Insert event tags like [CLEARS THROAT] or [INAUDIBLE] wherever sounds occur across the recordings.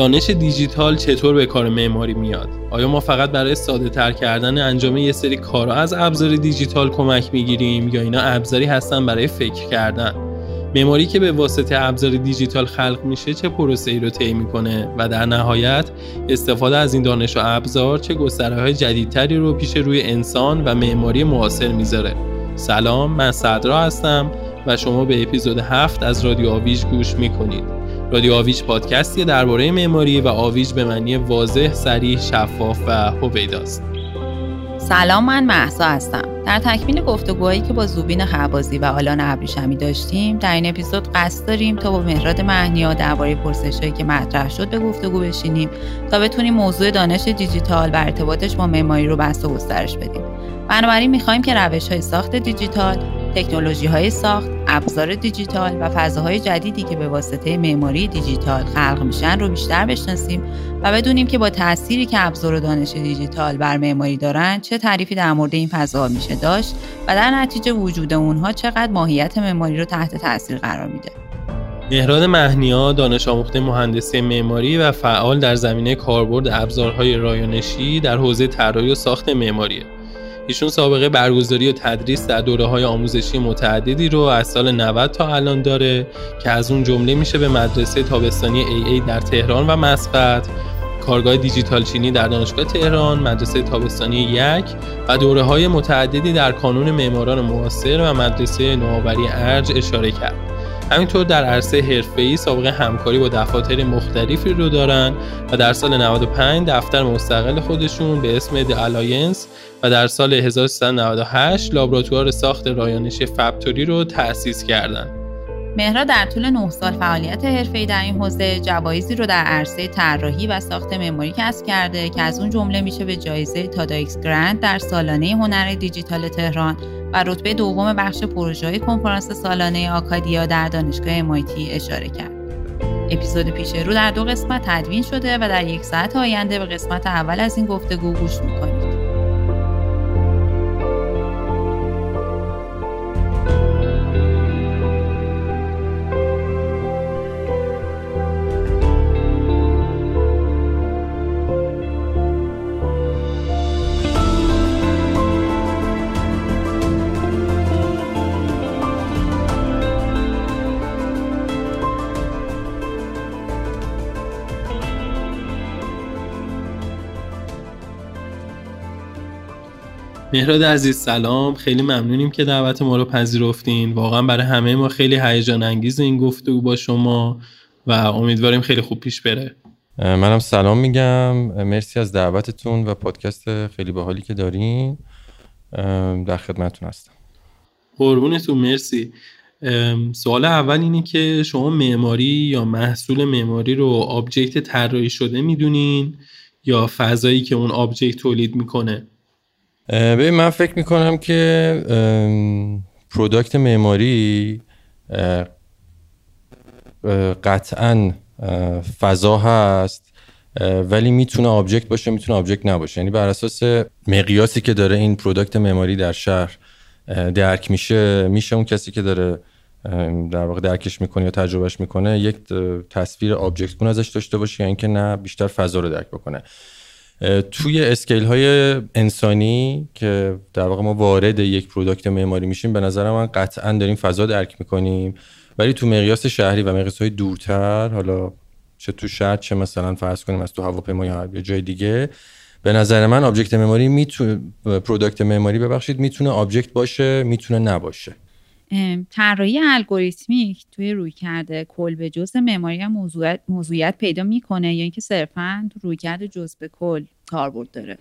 دانش دیجیتال چطور به کار معماری میاد؟ آیا ما فقط برای ساده تر کردن انجام یه سری کارا از ابزار دیجیتال کمک می‌گیریم یا اینا ابزاری هستن برای فکر کردن؟ معماری که به واسطه ابزار دیجیتال خلق میشه چه پروسه ای رو طی می‌کنه؟ و در نهایت استفاده از این دانش و ابزار چه گستره های جدیدتری رو پیش روی انسان و معماری معاصر می‌ذاره؟ سلام من صدرا هستم و شما به اپیزود هفت از رادیو آویج گوش می‌کنید. رادیو آویج پادکستی درباره معماری و آویج به معنی واضح، سریع، شفاف و هویداست. سلام من محسا هستم در تکمیل گفتگوهایی که با زوبین خبازی و آلان ابریشمی داشتیم در این اپیزود قصد داریم تا با مهراد مهنیا درباره پرسشهایی که مطرح شد به گفتگو بشینیم تا بتونیم موضوع دانش دیجیتال و ارتباطش با معماری رو بست و گسترش بدیم بنابراین می‌خواهیم که روش های ساخت دیجیتال تکنولوژی های ساخت، ابزار دیجیتال و فضاهای جدیدی که به واسطه معماری دیجیتال خلق میشن رو بیشتر بشناسیم و بدونیم که با تأثیری که ابزار و دانش دیجیتال بر معماری دارن چه تعریفی در مورد این فضاها میشه داشت و در نتیجه وجود اونها چقدر ماهیت معماری رو تحت تاثیر قرار میده. مهراد مهنیا دانش آموخته مهندسی معماری و فعال در زمینه کاربرد ابزارهای رایانشی در حوزه طراحی و ساخت معماریه. ایشون سابقه برگزاری و تدریس در دوره های آموزشی متعددی رو از سال 90 تا الان داره که از اون جمله میشه به مدرسه تابستانی ای در تهران و مسقط کارگاه دیجیتال چینی در دانشگاه تهران، مدرسه تابستانی یک و دوره های متعددی در کانون معماران معاصر و مدرسه نوآوری ارج اشاره کرد. همینطور در عرصه حرفه‌ای سابقه همکاری با دفاتر مختلفی رو دارن و در سال 95 دفتر مستقل خودشون به اسم The Alliance و در سال 1398 لابراتوار ساخت رایانشی Fabtory رو تأسیس کردند. مهرا در طول 9 سال فعالیت حرفه‌ای در این حوزه جوایزی رو در عرصه طراحی و ساخت معماری کسب کرده که از اون جمله میشه به جایزه TADAEX grand در سالانه هنر دیجیتال تهران و رتبه دوم بخش پروژه کنفرانس سالانه ACADIA در دانشگاه MIT اشاره کرد. اپیزود پیش رو در دو قسمت تدوین شده و در یک ساعت آینده به قسمت اول از این گفتگو گوش می‌کنید. مهراد عزیز سلام. خیلی ممنونیم که دعوت ما رو پذیرفتین. واقعا برای همه ما خیلی هیجان انگیز این گفتگو با شما و امیدواریم خیلی خوب پیش بره. منم سلام میگم. مرسی از دعوتتون و پادکست خیلی باحالی که دارین. در خدمتتون هستم. قربونتون. مرسی. سوال اول اینه که شما معماری یا محصول معماری رو آبجکت طراحی شده می‌دونین یا فضایی که اون object تولید می‌کنه؟ ببین من فکر می‌کنم که product معماری قطعا فضا هست ولی می‌تونه object باشه می‌تونه object نباشه. یعنی بر اساس مقیاسی که داره این product معماری در شهر درک میشه میشه اون کسی که داره در واقع درکش می‌کنه یا تجربهش می‌کنه یک تصویر object گون ازش داشته باشه یا اینکه نه بیشتر فضا رو درک بکنه. توی scale های انسانی که در واقع ما وارد یک product معماری میشیم به نظر من قطعا داریم فضا درک می‌کنیم. ولی تو مقیاس شهری و مقیاس های دورتر حالا چه تو شهر چه مثلا فرض کنیم از تو هواپیما یا جای دیگه به نظر من object معماری می‌تونه product معماری ببخشید می‌تونه object باشه می‌تونه نباشه. طراحی الگوریتمیک توی روی کرده. کل به جز معماری هم موضوعیت, موضوعیت پیدا می‌کنه یا اینکه صرفا روی کرده جز به کل کاربرد داره.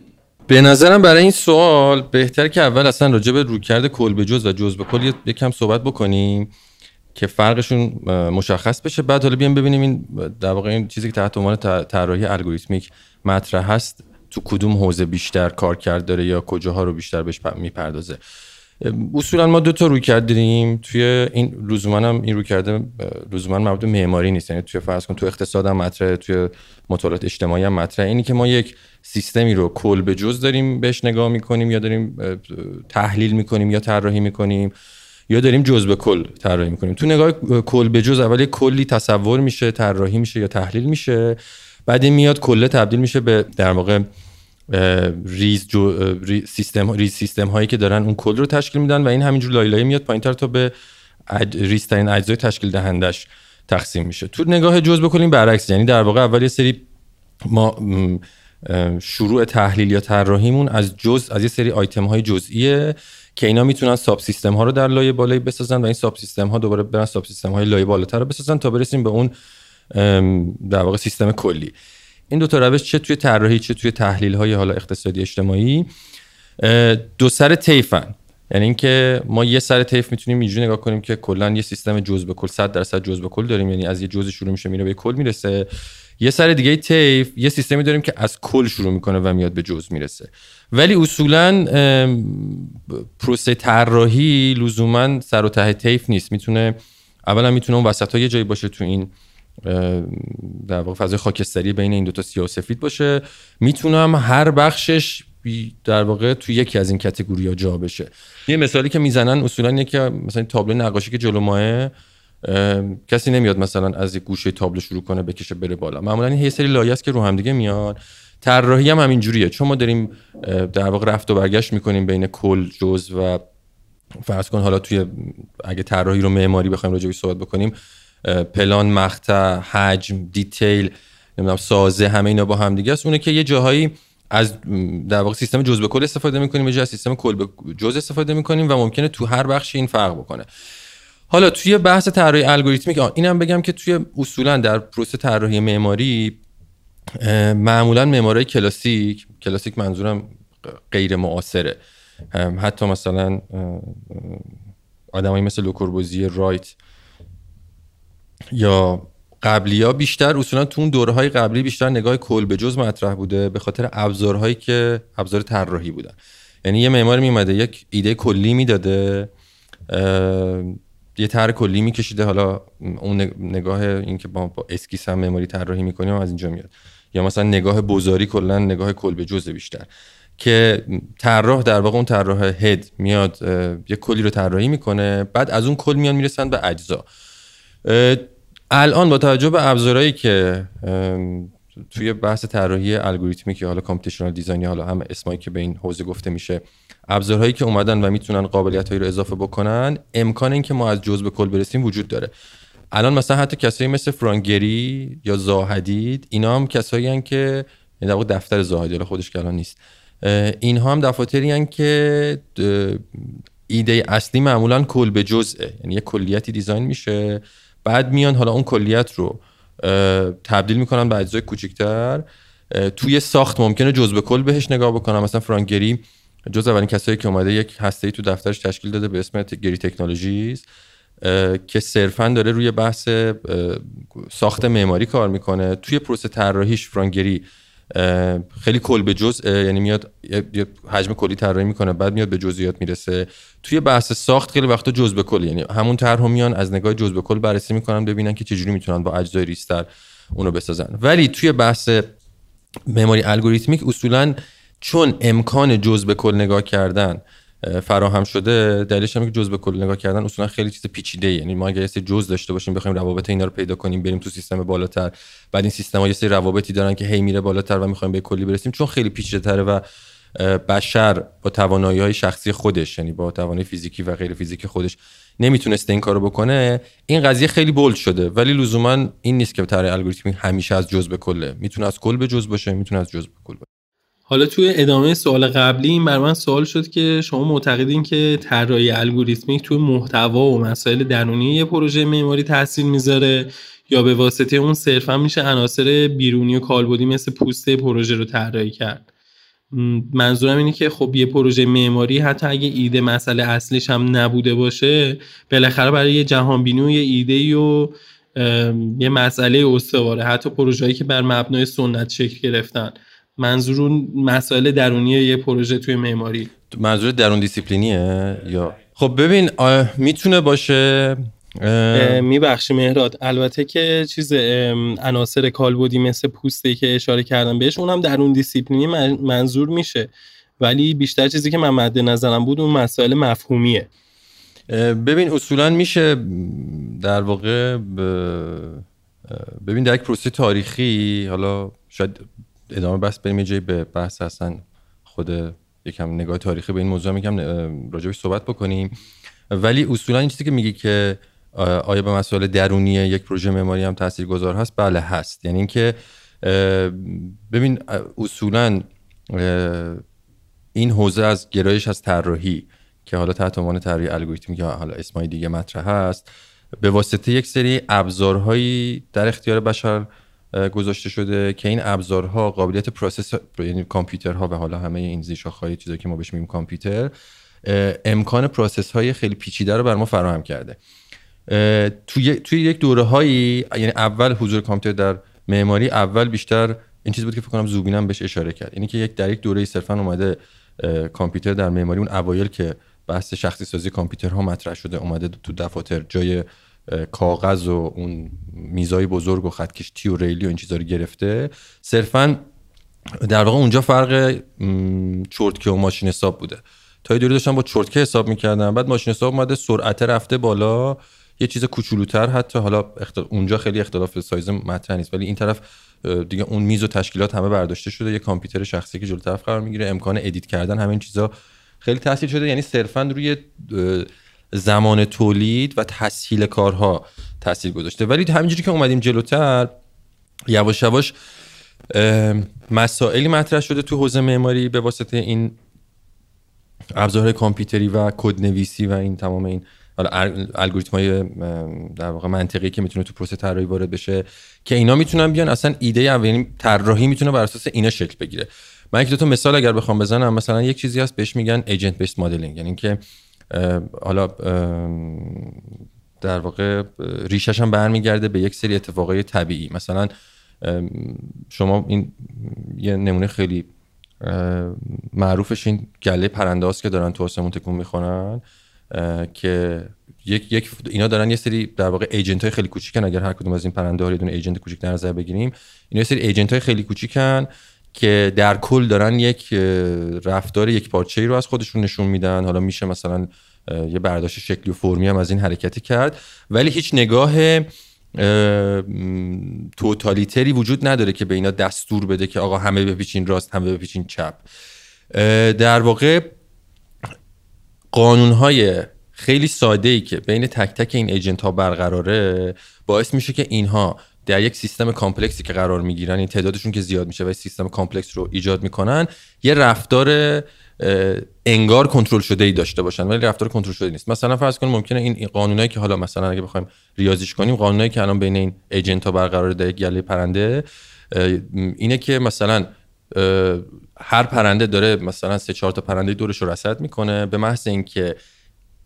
به نظرم برای این سوال بهتر که اول اصلا راجع به رویکرد کل به جز و جز به کل یکم صحبت بکنیم که فرقشون مشخص بشه. بعد حالا بیام ببینیم این در واقع این چیزی که تحت عنوان طراحی الگوریتمیک مطرح هست. تو کدوم حوزه بیشتر کار کرد داره یا کجاها رو بیشتر بهش می‌پردازه. اصولا ما دو تا روی کردیم توی این لزوما هم این روی کرده لزوما مربوط معماری نیست. یعنی توی فرض کن تو اقتصاد هم مطرحه توی مطالعات اجتماعی هم مطرحه. اینی که ما یک سیستمی رو کل به جز داریم بهش نگاه می‌کنیم یا داریم تحلیل می‌کنیم یا طراحی می‌کنیم یا داریم جز به کل طراحی می‌کنیم. تو نگاه کل به جز اول کلی تصور میشه طراحی میشه یا تحلیل میشه بعد این میاد کله تبدیل میشه به در واقع ریز, زیر سیستم ریز سیستم هایی که دارن اون کل رو تشکیل میدن و این همینجور لایلایی میاد پایینتر تا به ریزترین اجزای تشکیل دهندش تقسیم میشه. تو نگاه جزء به کل نیم برعکس یعنی در واقع اول یه سری ما شروع تحلیل یا طراحیمون از جزء از یه سری آیتم های جزئیه که اینا می‌تونن subsystem ها رو در لایه بالایی بسازن و این subsystem ها دوباره برن subsystem های لایه بالاتر رو بسازن تا برسیم به اون در واقع سیستم کلی. این دو تا روش چه توی طراحی چه توی تحلیل های حالا اقتصادی اجتماعی. دو سر طیفن. یعنی اینکه ما یه سر طیف می‌تونیم اینجوری نگاه کنیم که کلا یه سیستم جزء به کل 100 درصد جزء به کل داریم. یعنی از یه جزء شروع میشه میره به کل می‌رسه. یه سر دیگه طیف یه سیستمی داریم که از کل شروع می‌کنه و میاد به جزء می‌رسه. ولی اصولا پروسه طراحی لزوما سر و ته طیف نیست. می‌تونه اولا می‌تونه اون وسط یه جایی باشه تو این در واقع فضای خاکستری بین این دوتا سیاه و سفید باشه. می‌تونم هر بخشش در واقع تو یکی از این کتگوری ها جا بشه. یه مثالی که می‌زنن اصولا یکی مثلا تابلو نقاشی که جلو ماه کسی نمیاد مثلا از یک گوشه تابلو شروع کنه بکشه بره بالا. معمولا این یه سری لایه است که رو هم دیگه میاد طراحی هم همین جوریه. چون ما داریم در واقع رفت و برگشت می‌کنیم بین کل جز و فرض کن حالا توی اگه طراحی رو معماری بخوایم راجع صحبت بکنیم پلان مقطع حجم دیتیل نمی‌دونم سازه همه اینا با هم دیگه است. اونه که یه جاهایی از در واقع سیستم جزء به کل استفاده می‌کنیم یه از سیستم کل به جزء استفاده می‌کنیم و ممکنه تو هر بخشی این فرق بکنه. حالا توی بحث طراحی الگوریتمیک اینم بگم که توی اصولا در پروسه طراحی معماری معمولا معماری کلاسیک کلاسیک منظورم غیر معاصره. حتی مثلا آدمایی مثل لوکوربوزیه رایت یا قبلی ها بیشتر اصولا تو اون دوره های قبلی بیشتر نگاه کل به جزء مطرح بوده به خاطر ابزارهایی که ابزار طراحی بودن. یعنی یه معمار میومده یک ایده کلی می‌داده یه طرح کلی میکشیده. حالا اون نگاه اینکه با, با اسکیس هم معماری طراحی می‌کنیم از اینجا میاد. یا مثلا نگاه بزاری کلا نگاه کل به جز بیشتر. که طراح در واقع اون طراح هد میاد یه کلی رو طراحی می‌کنه بعد از اون کل میان می‌رسن به اجزا. الان با توجه به ابزارهایی که توی بحث طراحی الگوریتمی که حالا کامپیوتیشنال دیزاین حالا هم اسمایی که به این حوزه گفته میشه ابزارهایی که اومدن و می‌تونن قابلیتایی رو اضافه بکنن امکان اینکه ما از جزء به کل برسیم وجود داره. الان مثلا حتی کسایی مثل فرانگری یا زاهدید اینا هم کسایی هن که در واقع دفتر زاهدی حالا خودش که الان نیست اینها هم دفاتری هن که ایده اصلی معمولا کل به جزءه. یعنی یه کلیتی دیزاین میشه بعد میان حالا اون کلیت رو تبدیل می‌کنن به اجزای کوچیکتر. توی ساخت ممکنه جزء کل بهش نگاه بکنم. مثلا فرانگری جز اولین کسایی که اومده یک هسته تو دفترش تشکیل داده به اسم گری تکنولوژیز که صرفا داره روی بحث ساخت معماری کار می‌کنه. توی پروسه طراحیش فرانگری خیلی کل به جز یعنی میاد یه حجم کلی طراحی می‌کنه بعد میاد به جزئیات می‌رسه. توی بحث ساخت خیلی وقتا جز به کل یعنی همون طرح میان از نگاه جز به کل بررسی می‌کنن ببینن که چجوری می‌تونن با اجزای ریستر اونو بسازن. ولی توی بحث معماری الگوریتمیک اصولا چون امکان جز به کل نگاه کردن فراهم شده دلیلش هم که جزء به کل نگاه کردن اصولا خیلی چیز پیچیده یعنی ما اگر یه جز داشته باشیم بخوایم روابط اینا رو پیدا کنیم بریم تو سیستم بالاتر. بعد این سیستم ها یه سری روابطی دارن که هی میره بالاتر و می‌خوایم به کلی برسیم چون خیلی پیچیده تره و بشر با توانایی های شخصی خودش یعنی با توانایی فیزیکی و غیر فیزیکی خودش نمی‌تونسته این کارو بکنه. این قضیه خیلی بولد شده. ولی لزوما این نیست که طرح الگوریتمی همیشه از جزء به کله. می‌تونه از کل به جز باشه می‌تونه از جزء به کل باشه. حالا توی ادامه سوال قبلی این بر من سوال شد که شما معتقدین که طراحی الگوریتمیک توی محتوا و مسائل درونی یه پروژه معماری تاثیر می‌ذاره یا به واسطه اون صرفا میشه عناصر بیرونی و کالبدی مثل پوسته پروژه رو طراحی کرد؟ منظورم اینه که خب یه پروژه معماری حتی اگه ایده مسئله اصلیش هم نبوده باشه بالاخره برای یه جهانبینی و یه ایده و یه مسئله استواره حتی پروژه‌ای که بر مبنای سنت شکل گرفتن. منظور اون مسائل درونی یه پروژه توی معماری. منظور درون دیسیپلینیه یا؟ خب ببین می‌تونه باشه میبخشی مهراد. البته که چیز عناصر کالبدی مثل پوسته که اشاره کردم بهش اونم درون دیسیپلینی منظور میشه. ولی بیشتر چیزی که من مد نظرم بود اون مسائل مفهومیه. ببین اصولا میشه در واقع ببین در یک پروسه تاریخی حالا شاید ادامه بس بریم. یه به بحث هستن خود یکم نگاه تاریخی به این موضوع میگم راجبش صحبت بکنیم. ولی اصولا این چیزی که میگی که آیا به مسائل درونی یک پروژه معماری هم تاثیرگذار هست؟ بله هست. یعنی اینکه ببین اصولا این حوزه از گرایش از طراحی که حالا تحت عنوان طراحی الگوریتمی که حالا اسمای دیگه مطرح هست به واسطه یک سری ابزارهایی در اختیار بشر گذاشته شده که این ابزارها قابلیت process یعنی کامپیوترها و حالا همه این زیرساخت‌های چیزایی که ما بهش میگیم کامپیوتر امکان process های خیلی پیچیده رو بر ما فراهم کرده. توی توی یک دوره هایی یعنی اول حضور کامپیوتر در معماری اول بیشتر این چیز بود که فکر کنم زوبینم بهش اشاره کرد. اینی که یک در یک دوره صرفا اومده کامپیوتر در معماری اون اوایل که بحث شخصی سازی کامپیوترها مطرح شده اومده تو دفاتر جای کاغذ و اون میزای بزرگ و خطکشی و ریلی و این چیزا رو گرفته. صرفا در واقع اونجا فرق چرتکه و ماشین حساب بوده. تا دوری داشتن با چرتکه حساب می‌کردن بعد ماشین حساب اومده سرعت رفته بالا. یه چیز کوچولوتر حتی. حالا اونجا خیلی اختلاف سایز مطرح نیست. ولی این طرف دیگه اون میز و تشکیلات همه برداشته شده. یه کامپیوتر شخصی که جلو طرف قرار می‌گیره. امکان edit کردن همه این چیزا خیلی تسریع شده. یعنی صرفا روی زمان تولید و تسهیل کارها تاثیر گذاشته. ولی همینجوری که اومدیم جلوتر یواش یواش مسائلی مطرح شده تو حوزه معماری به واسطه این ابزارهای کامپیوتری و کدنویسی و این تمام این حالا الگوریتم های در واقع منطقی که می‌تونه تو پروسه طراحی وارد بشه که اینا می‌تونن بیان. اصلا ایده یعنی طراحی می‌تونه بر اساس اینا شکل بگیره. من یک دو تا مثال اگر بخوام بزنم مثلا یک چیزی هست بهش میگن ایجنت بیس مدلینگ یعنی اینکه حالا در واقع ریشش هم برمیگرده به یک سری اتفاقای طبیعی. مثلا شما این یه نمونه خیلی معروفش این گله پرنده که دارن تو آسمون تکون می‌خورن که یک یک اینا دارن یه سری در واقع ایجنت های خیلی کوچیکن. اگر هر کدوم از این پرنده ها دونه ایجنت کوچیک در نظر بگیریم اینا یه سری ایجنت های خیلی کوچیکن که در کل دارن یک رفتار یک پارچه ای رو از خودشون نشون میدن. حالا میشه مثلا یه برداشت شکلی و فرمی هم از این حرکتی کرد. ولی هیچ نگاه توتالیتری وجود نداره که به اینا دستور بده که آقا همه بپیچین راست همه بپیچین چپ. در واقع قانونهای خیلی ساده ای که بین تک تک این agent ها برقراره باعث میشه که اینها در یک سیستم complex ی که قرار می‌گیرن این تعدادشون که زیاد میشه و سیستم complex رو ایجاد می‌کنن یه رفتار انگار کنترل شده ای داشته باشن ولی رفتار کنترل شده نیست. مثلا فرض کنیم ممکنه این قانونایی که حالا مثلا اگه بخوایم ریاضیش کنیم قانونایی که الان بین این agent ها برقرار در یک گله پرنده اینه که مثلا هر پرنده داره مثلا سه چهار تا پرنده دورش رو رصد می‌کنه به محض اینکه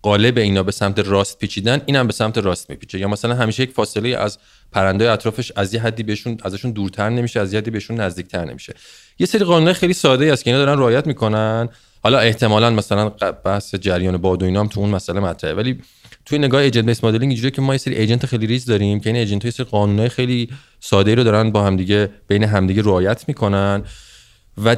غالب اینا به سمت راست پیچیدن اینم به سمت راست میپیچه. یا مثلا همیشه یک فاصله از پرنده اطرافش از یه حدی بهشون ازشون دورتر نمیشه از یه حدی بهشون نزدیکتر نمیشه. یه سری قانون خیلی ساده ای است که اینا دارن رعایت می‌کنن. حالا احتمالا مثلا بحث جریان باد و اینا هم تو اون مسئله مطرحه. ولی توی نگاه agent-based modeling اینجوریه که ما یه سری agent خیلی ریز داریم که این agent ها سری قانونای خیلی ساده رو دارن با همدیگه بین همدیگه رعایت می‌کنن. و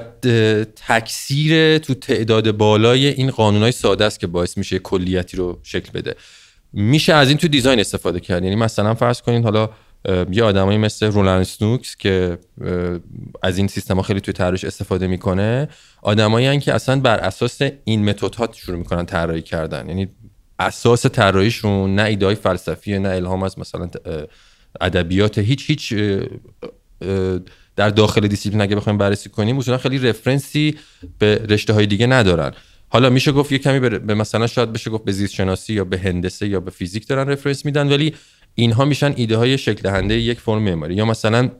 تکثیر تو تعداد بالای این قانونای ساده است که باعث میشه کلیتی رو شکل بده. میشه از این تو دیزاین استفاده کرد. یعنی مثلا فرض کنین حالا یه آدمایی مثل رولان سنوکس که از این سیستم ها خیلی توی طراحیش استفاده می‌کنه آدمایی که اصلا بر اساس این متد شروع می‌کنن طراحی کردن. یعنی اساس طراحیشون نه ایده فلسفی نه الهام از مثلا ادبیات هیچ هیچ در داخل دیسیپلین اگه بخوایم بررسی کنیم اصولا خیلی reference ی به رشته های دیگه ندارن. حالا میشه گفت یه کمی به مثلا شاید بشه گفت به زیست شناسی یا به هندسه یا به فیزیک دارن reference میدن ولی اینها میشن ایده های شکل دهنده یک فرم معماری. یا مثلا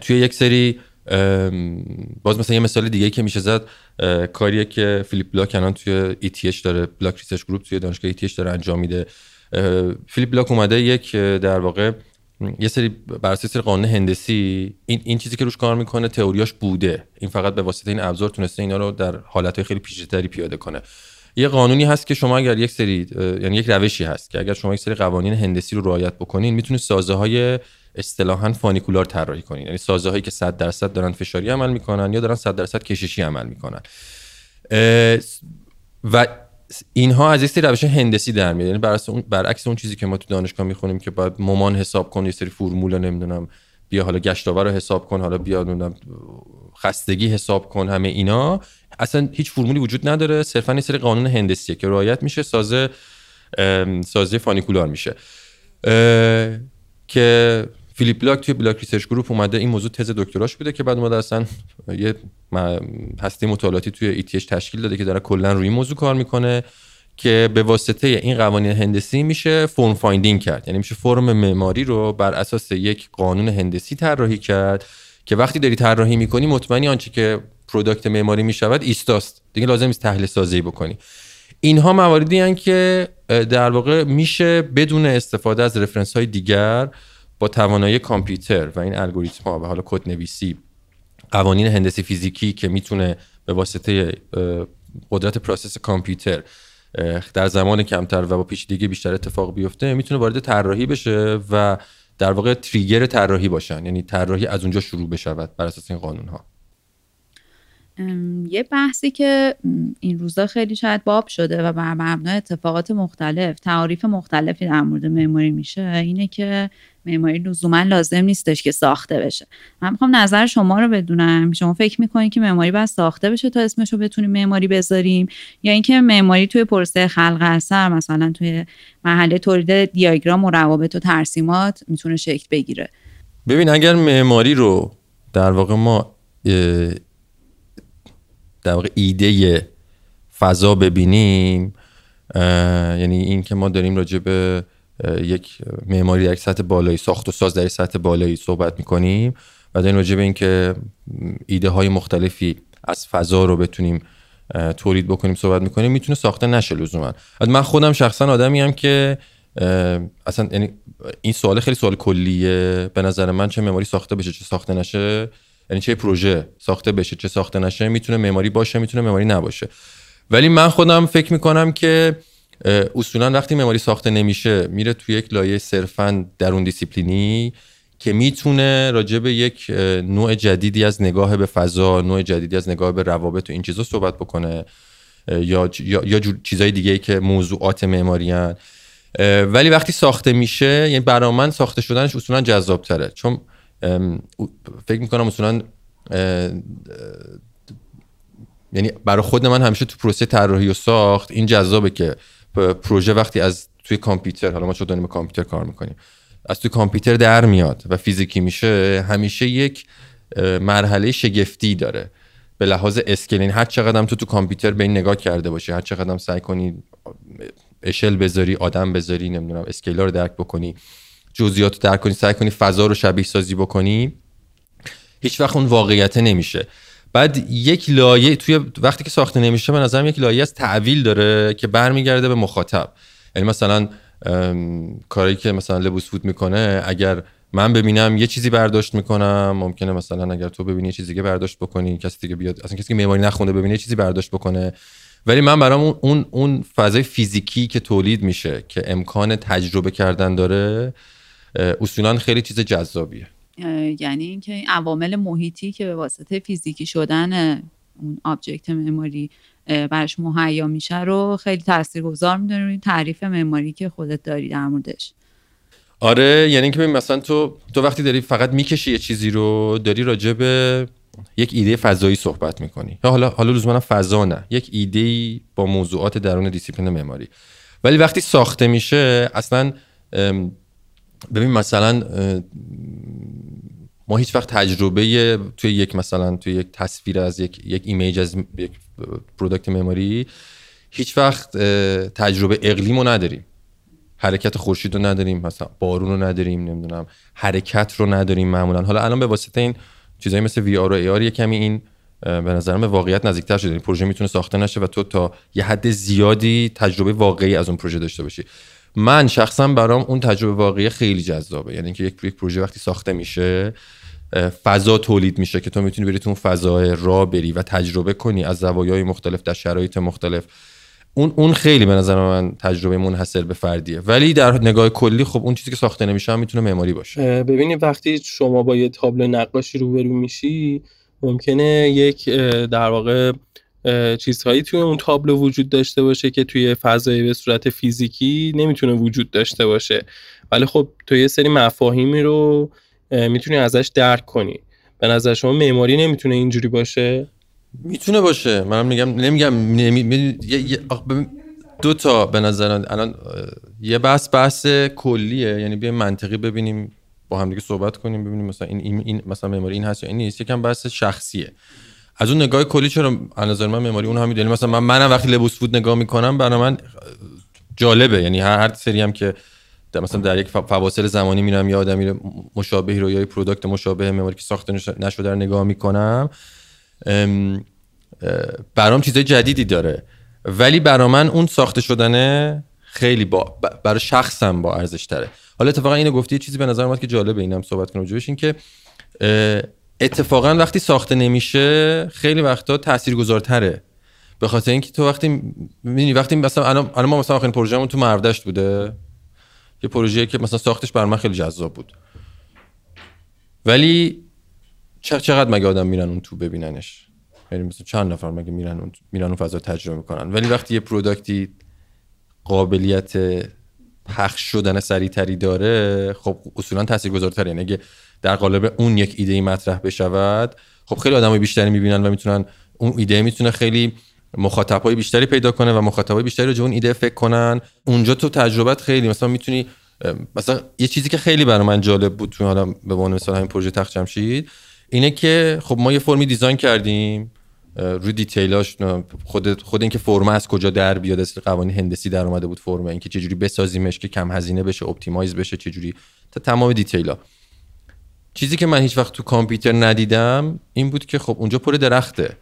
توی یک سری باز مثلا یه مثال دیگه که میشه زد کاریه که فیلیپ بلاک الان توی ETH داره Block Research Group توی دانشگاه ETH داره انجام میده. فیلیپ بلاک اومده یک در واقع یه سری بر اساس قانون هندسی این این چیزی که روش کار می‌کنه تئوریاش بوده. این فقط به واسطه این ابزار تونسته اینا رو در حالتهای خیلی پیچیده‌تری پیاده کنه. یه قانونی هست که شما اگر یک سری یعنی یک روشی هست که اگر شما یک سری قوانین هندسی رو رعایت بکنین می‌تونه سازه های اصطلاحا فانیکولار طراحی کنین. یعنی سازه هایی که 100 درصد دارن فشاری عمل می‌کنن یا دارن 100 درصد کششی عمل می‌کنن. و اینها از سری روش هندسی در میاد. یعنی برعکس اون چیزی که ما تو دانشگاه می‌خونیم که باید ممان حساب کن یه سری فرمول نمی‌دونم بیا حالا گشتاور رو حساب کن حالا بیا نمی‌دونم خستگی حساب کن همه اینا. اصلا هیچ فرمولی وجود نداره صرفا یه سری قانون هندسیه که رعایت میشه سازه سازه funicular میشه. که فیلیپ بلاک توی Block Research Group اومده این موضوع تز دکتراش بوده که بعد اومده اصلا یه هسته مطالعاتی توی ETH تشکیل داده که داره کلا روی این موضوع کار می‌کنه که به واسطه این قوانین هندسی میشه form finding کرد. یعنی میشه فرم معماری رو بر اساس یک قانون هندسی طراحی کرد که وقتی داری طراحی می‌کنی مطمئنی آنچه که product معماری می‌شود ایستاست. دیگه لازم نیست تحلیل سازه‌ای بکنی. اینها مواردی هستند که در واقع میشه بدون استفاده از reference های دیگر با توانایی کامپیوتر و این الگوریتم ها و حالا کد نویسی قوانین هندسی فیزیکی که می‌تونه به واسطه قدرت process کامپیوتر در زمان کمتر و با پیچیدگی بیشتر اتفاق بیفته می‌تونه وارد طراحی بشه و در واقع trigger طراحی باشن. یعنی طراحی از اونجا شروع بشود بر اساس این قانون ها یه بحثی که این روزا خیلی شاید باب شده و بر مبنای اتفاقات مختلف تعاریف مختلفی در مورد معماری میشه اینه که معماری لزوما لازم نیستش که ساخته بشه. من می‌خوام نظر شما رو بدونم. شما فکر می‌کنید که معماری باید ساخته بشه تا اسمش رو بتونیم معماری بذاریم؟ یا اینکه معماری توی پروسه خلق اثر مثلا توی محله تولید دیاگرام و روابط و ترسیمات می‌تونه شکل بگیره؟ ببین اگر معماری رو در واقع ما در واقع ایده فضا ببینیم یعنی این که ما داریم راجع به یک معماری در سطح بالایی ساخت و ساز در سطح بالایی صحبت می‌کنیم و داریم راجع به این که ایده های مختلفی از فضا رو بتونیم تولید بکنیم صحبت می‌کنیم می‌تونه ساخته نشه لزوما. من خودم شخصا آدمی هم که اصلا یعنی این سوال خیلی سوال کلیه. به نظر من چه معماری ساخته بشه چه ساخته نشه یعنی چه پروژه ساخته بشه چه ساخته نشه می‌تونه معماری باشه می‌تونه معماری نباشه. ولی من خودم فکر می‌کنم که اصولا وقتی معماری ساخته نمیشه میره توی یک لایه صرفا درون دیسیپلینی که می‌تونه راجع به یک نوع جدیدی از نگاه به فضا نوع جدیدی از نگاه به روابط و این چیزا صحبت بکنه یا یا, یا چیزای دیگه که موضوعات معماری ولی وقتی ساخته میشه یعنی برای من ساخته شدنش اصولا جذاب تره چون فکر می‌کنم اصولا یعنی برای خود من همیشه تو پروسه طراحی و ساخت این جذابه که پروژه وقتی از توی کامپیوتر حالا ما چون داریم کامپیوتر کار می‌کنیم؟ از توی کامپیوتر در میاد و فیزیکی میشه همیشه یک مرحله شگفتی داره. به لحاظ اسکلین هر چقدر تو تو کامپیوتر به این نگاه کرده باشه هر چقدر سعی کنی اشل بذاری آدم بذاری نمی‌دونم اسکیلا رو درک بکنی جزئیات رو درک کنی سعی کنی فضا رو شبیه سازی بکنی هیچ وقت اون واقعیت نمیشه. بعد یک لایه توی وقتی که ساخته نمیشه به نظرم یک لایه از تعویل داره که برمیگرده به مخاطب. یعنی مثلا کاری که مثلا لبوس فود می‌کنه اگر من ببینم یه چیزی برداشت می‌کنم ممکنه مثلا اگر تو ببینی یه چیزی دیگه برداشت بکنی کسی دیگه بیاد اصلا کسی که معماری نخونده ببینه یه چیزی برداشت بکنه. ولی من برام اون اون فضای فیزیکی که تولید میشه که امکان تجربه کردن داره اصولا خیلی چیز جذابیه. یعنی اینکه این عوامل محیطی که به واسطه فیزیکی شدن اون object معماری برش مهیا میشه رو خیلی تاثیرگذار می‌دونه. روی تعریف معماری که خودت داری در موردش. آره یعنی اینکه مثلا تو تو وقتی داری فقط می‌کشی یه چیزی رو داری راجع به یک ایده فضایی صحبت می‌کنی. حالا حالا لزوما فضا نه یک ایده با موضوعات درون دیسیپلین معماری ولی وقتی ساخته میشه اصلا ببین مثلا ما هیچ وقت تجربه توی یک مثلا توی یک تصویر از یک یک image از یک product معماری هیچ وقت تجربه اقلیم رو نداریم. حرکت خورشید رو نداریم مثلا بارون رو نداریم نمی‌دونم حرکت رو نداریم معمولا. حالا الان به واسطه این چیزایی مثل VR و AR یه کمی این به نظرم به واقعیت نزدیکتر شده. این پروژه می‌تونه ساخته نشه و تو تا یه حد زیادی تجربه واقعی از اون پروژه داشته باشی. من شخصا برام اون تجربه واقعی خیلی جذابه. یعنی اینکه یک پروژه وقتی ساخته میشه فضا تولید میشه که تو می‌تونی بری تو اون فضا را بری و تجربه کنی از زوایای مختلف در شرایط مختلف. اون اون خیلی به نظر من تجربه منحصر به فردیه. ولی در نگاه کلی خب اون چیزی که ساخته نمیشه هم می‌تونه معماری باشه. ببینید وقتی شما با یه تابلو نقاشی روبرو میشی ممکنه یک در واقع چیزهایی توی اون تابلو وجود داشته باشه که توی فضای به صورت فیزیکی نمی‌تونه وجود داشته باشه. ولی خب تو یه سری مفاهیمی رو می‌تونی ازش درک کنی. به نظر شما معماری نمی‌تونه اینجوری باشه؟ می‌تونه باشه. من میگم نمیگم نمی... دو تا به نظر الان یه بحث بحث کلیه. یعنی بیایم منطقی ببینیم با هم دیگه صحبت کنیم ببینیم مثلا این, این, مثلا معماری این هست یا این نیست. یکم بحث شخصیه. از اون نگاه کلی چرا از نظر من معماری اون هم می‌دونی مثلا من منم وقتی لبوس فود نگاه می‌کنم برای من جالبه. یعنی هر سری هم که در مثلا در یک فواصل زمانی میرم یا آدمی مشابهی رو یا پروداکت مشابه معماری که ساخته نشده رو نگاه می‌کنم برام چیزای جدیدی داره. ولی برا من اون ساخته شدنه خیلی با برای شخصم با ارزش تره حالا اتفاقا اینو گفتی چیزی به نظر اومد که جالبه اینم صحبت کنم جوش این که اتفاقا وقتی ساخته نمیشه خیلی وقتا تاثیرگذارتره. به خاطر اینکه تو وقتی می‌بینی وقتی مثلا الان ما مثلا آخرین پروژهمون تو مردشت بوده. یه پروژه‌ای که مثلا ساختش بر من خیلی جذاب بود. ولی چقدر مگه آدم میرن اون تو ببیننش؟ یعنی مثلا چند نفر مگه میرن اون میرن اون فضا تجربه می‌کنن؟ ولی وقتی یه پروداکتی قابلیت پخش شدن سریعتری داره خب اصولا تاثیرگذارتره. یعنی اگه در قالب اون یک ایده مطرح بشود خب خیلی آدمای بیشتری می‌بینن و می‌تونن اون ایده می‌تونه خیلی مخاطبای بیشتری پیدا کنه و مخاطبای بیشتری رو اون ایده فکر کنن. اونجا تو تجربت خیلی مثلا می‌تونی مثلا یه چیزی که خیلی برای من جالب بود تو حالا به عنوان مثال همین پروژه تخت جمشید اینه که خب ما یه فرمی design کردیم. روی detail اش خود خود اینکه فرم از کجا در بیاد از قوانین هندسی در اومده بود فرم اینکه چه جوری بسازیمش که کم هزینه بشه optimize بشه چه جوری تا تمام دیتیلا. چیزی که من هیچ وقت تو کامپیوتر ندیدم این بود که خب اونجا پر درخته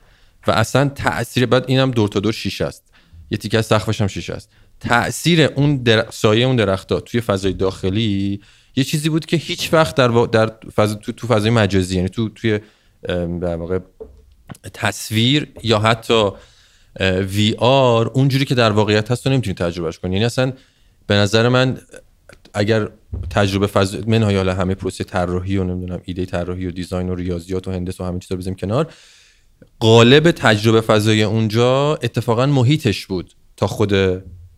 و اصلا تاثیر بعد اینم دور تا دور شیشه است. یه تیکه از سقفش هم شیشه است. تاثیر اون در... سایه اون درختا توی فضای داخلی یه چیزی بود که هیچ وقت در, در فضا... تو... تو فضای مجازی یعنی تو توی در واقع تصویر یا حتی وی آر اونجوری که در واقعیت هست تو نمی‌تونی تجربهش کنی. یعنی اصلا به نظر من اگر تجربه فضا منهای حالا همه پروسه طراحی و نمی‌دونم ایده طراحی و دیزاین و ریاضیات و هندسه و همه چیزا بزنیم کنار قالب تجربه فضای اونجا اتفاقا محیطش بود تا خود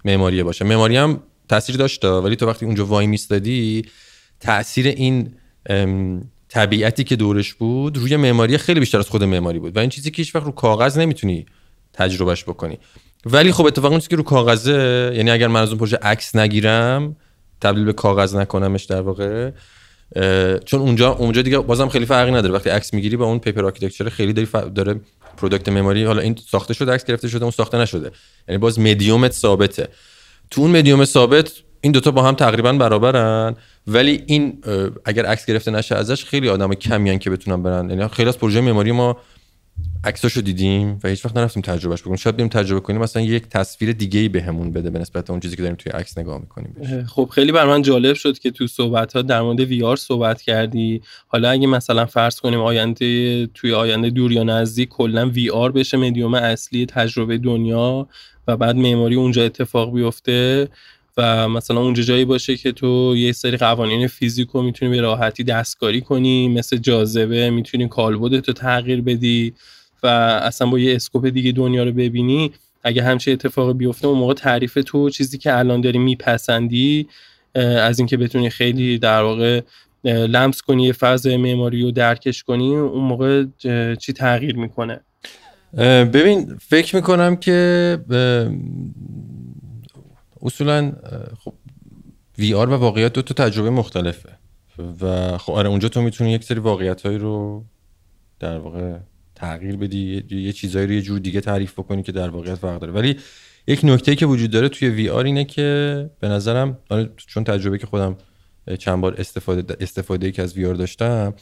معماری باشه. معماری هم تاثیر داشته ولی تو وقتی اونجا وای میستادی تاثیر این طبیعتی که دورش بود روی معماری خیلی بیشتر از خود معماری بود و این چیزی که هیچ وقت رو کاغذ نمی‌تونی تجربهش بکنی. ولی خب اتفاقا اون چیزی که رو کاغذه یعنی اگر من از اون پروژه عکس نگیرم تبدیل به کاغذ نکنمش در واقع چون اونجا اونجا دیگه بازم خیلی فرقی نداره. وقتی عکس می‌گیری با اون paper architecture خیلی داری. داره product معماری حالا این ساخته شده عکس گرفته شده اون ساخته نشده. یعنی باز مدیومت ثابته. تو اون مدیوم ثابت این دوتا با هم تقریبا برابرن. ولی این اگر عکس گرفته نشه ازش خیلی آدم کمی‌ان که بتونن برن. یعنی خیلی از پروژه معماری ما عکساشو دیدیم و هیچ وقت نرفتیم تجربهش بکنیم. شاید بریم تجربه کنیم. مثلا یک تصویر دیگه ای بهمون بده به نسبت اون چیزی که داریم توی عکس نگاه می‌کنیم. خب خیلی بر من جالب شد که تو صحبت ها در مورد وی آر صحبت کردی. حالا اگه مثلا فرض کنیم آینده توی آینده دور یا نزدیک کلا وی آر بشه مدیوم اصلی تجربه دنیا و بعد معماری اونجا اتفاق بیفته و مثلا اونجا جایی باشه که تو یه سری قوانین فیزیک رو می‌تونی به راحتی دستکاری کنی مثل جاذبه می‌تونی کالبدت رو تغییر بدی و اصلا با یه اسکوپ دیگه دنیا رو ببینی. اگه همچه اتفاقی بیفته اون موقع تعریف تو چیزی که الان داری میپسندی از اینکه بتونی خیلی در واقع لمس کنی یه فضای معماری رو درکش کنی اون موقع چی تغییر می‌کنه؟ ببین فکر می‌کنم که اصولا خب وی آر و واقعیت دو تا تجربه مختلفه. و خب آره اونجا تو می‌تونی یک سری واقعیت هایی رو در واقع تغییر بدی یه چیزایی رو یه جور دیگه تعریف بکنی که در واقعیت فرق داره. ولی یک نکته که وجود داره توی وی آر اینه که به نظرم آره چون تجربه که خودم چند بار استفاده استفاده که از وی آر داشتم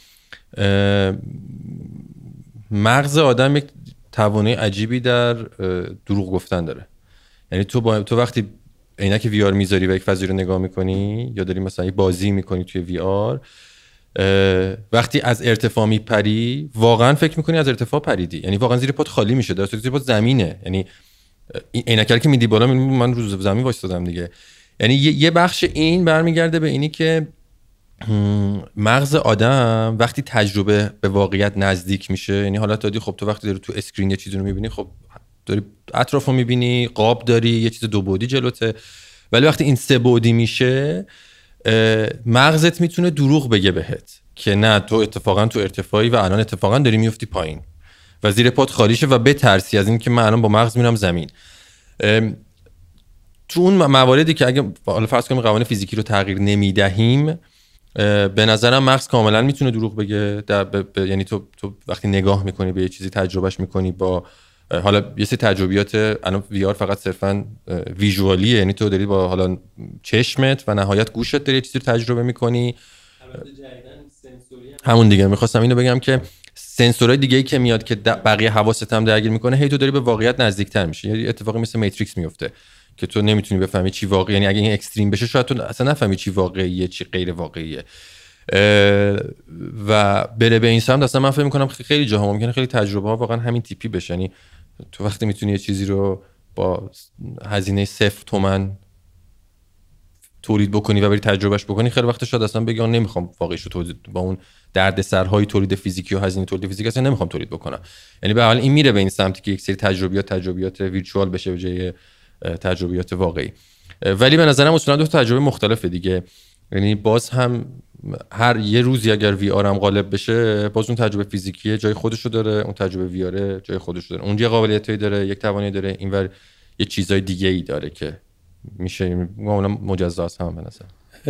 مغز آدم یک توانه عجیبی در دروغ گفتن داره. یعنی تو با تو وقتی عینک وی آر می‌ذاری و یک فضایی رو نگاه می‌کنی؟ یا داری مثلا بازی می‌کنی توی وی آر؟ وقتی از ارتفاع میپری واقعا فکر می‌کنی از ارتفاع پریدی. یعنی واقعا زیر پات خالی میشه. در زیر پات زمینه. یعنی عینک که میدی بالا من رو زمین وایسادم دیگه. یعنی یه بخش این برمیگرده به اینی که مغز آدم وقتی تجربه به واقعیت نزدیک میشه یعنی حالت دادی خب تو وقتی داری تو screen یه چیزی رو می‌بینی خب داری اطراف رو می‌بینی قاب داری یه چیز دو بعدی جلوته. ولی وقتی این سه بعدی میشه مغزت می‌تونه دروغ بگه بهت که نه تو اتفاقا تو ارتفاعی و الان اتفاقا داری میفتی پایین. و زیر پات خالیشه و بترسی از اینکه من الان با مغز میرم زمین. تو اون مواردی که اگه حالا فرض کنیم قوانین فیزیکی رو تغییر نمی‌دهیم به نظرم مغز کاملا می‌تونه دروغ بگه. در یعنی تو تو وقتی نگاه می‌کنی به یه چیزی تجربهش می‌کنی با حالا یه سری تجربیات الان وی فقط صرفا visual یه. یعنی تو داری با حالا چشمت و نهایت گوشت داری یه چیزی رو تجربه می‌کنی. همون دیگه. می‌خواستم اینو بگم که سنسورهای دیگه ای که میاد که بقیه حواست هم درگیر می‌کنه هی تو داری به واقعیت نزدیکتر میشه یعنی اتفاقی مثل Matrix میفته که تو نمی‌تونی بفهمی چی واقعی یعنی اگه این extreme بشه شاید تو اصلا نفهمی چی واقعیه چی غیر واقعیه. و بره به این سمت اصلا من فکر می‌کنم خیلی جاها ممکنه خیلی تجربه ها واقعا همین تیپی بشه یعنی تو وقتی می‌تونی یه چیزی رو با هزینه صفر تومن تولید بکنی و بری تجربهش بکنی خیلی وقت شاید اصلا بگی نمی‌خوام واقعیش تولید با اون درد سرهای تولید فیزیکی و هزینه تولید فیزیکی اصلا نمی‌خوام تولید بکنم. یعنی به حال این میره به این سمتی که یک سری تجربیات تجربیات ویرچوال بشه به جای تجربیات واقعی. ولی به نظرم اصولا دو تجربه مختلفه دیگه. یعنی باز هم هر یه روزی اگر وی آر هم غالب بشه باز اون تجربه فیزیکی جای خودشو داره اون تجربه وی آر جای خودشو داره. اون یه قابلیتایی داره یک توانی داره اینور یه چیزای دیگه ای داره که میشه معمولا مجزاست هم به نظر.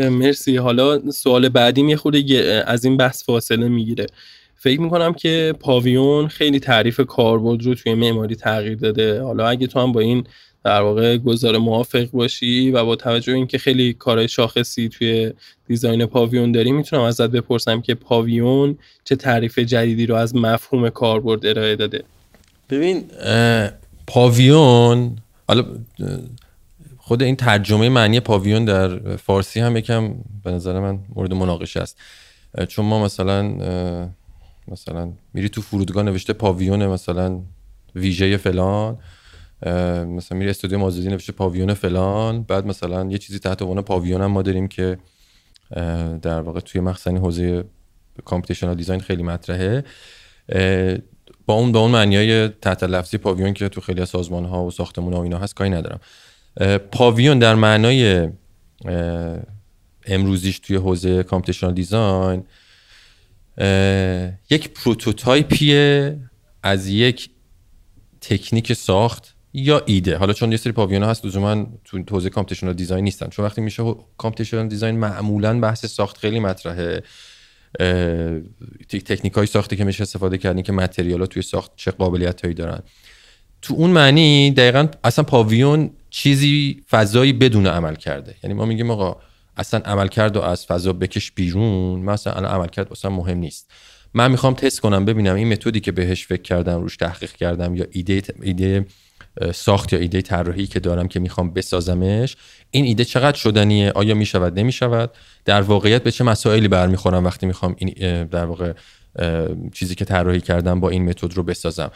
مرسی. حالا سوال بعدی یه خورده از این بحث فاصله می‌گیره. فکر می‌کنم که پاویون خیلی تعریف کاربرد رو توی معماری تغییر داده. حالا اگه تو هم با این در واقع گزار موافق باشی و با توجه اینکه خیلی کارهای شاخصی توی دیزاین پاویون داری می‌تونم ازت بپرسم که پاویون چه تعریف جدیدی رو از مفهوم کاربرد ارائه داده؟ ببین پاویون حالا خود این ترجمه معنی پاویون در فارسی هم یکم به نظر من مورد مناقشه است. چون ما مثلا مثلا میری تو فرودگاه نوشته پاویون مثلا ویژه فلان. مثلا میری استودیو مازدی نوشته پاویون فلان بعد مثلا یه چیزی تحت عنوان پاویون هم ما داریم که در واقع توی مخزن حوزه computational design خیلی مطرحه. با اون با اون معنیای تحت لفظی پاویون که تو خیلی از سازمان ها و ساختمون ها و اینا هست کاری ندارم. پاویون در معنای امروزیش توی حوزه computational design یک prototype یه از یک تکنیک ساخت یا ایده. حالا چون یه سری پاویونا هست لزوما تو حوزه computational design نیستن. چون وقتی میشه computational design معمولا بحث ساخت خیلی مطرحه. تکنیک های ساخته که میشه استفاده کردن که متریال ها توی ساخت چه قابلیت هایی دارن. تو اون معنی دقیقا اصلا پاویون چیزی فضایی بدون عمل کرده. یعنی ما میگیم آقا اصلا عمل کرد و از فضا بکش بیرون مثلا الان عمل کرد اصلا مهم نیست. من می‌خوام تست کنم ببینم این متدی که بهش فکر کردم روش تحقیق کردم یا ایده ایده ساخت یا ایده طراحی که دارم که می‌خوام بسازمش این ایده چقدر شدنیه؟ آیا می‌شود؟ نمی‌شود؟ در واقعیت به چه مسائلی برمیخورم وقتی می‌خوام این در واقع چیزی که طراحی کردم با این متد رو بسازم؟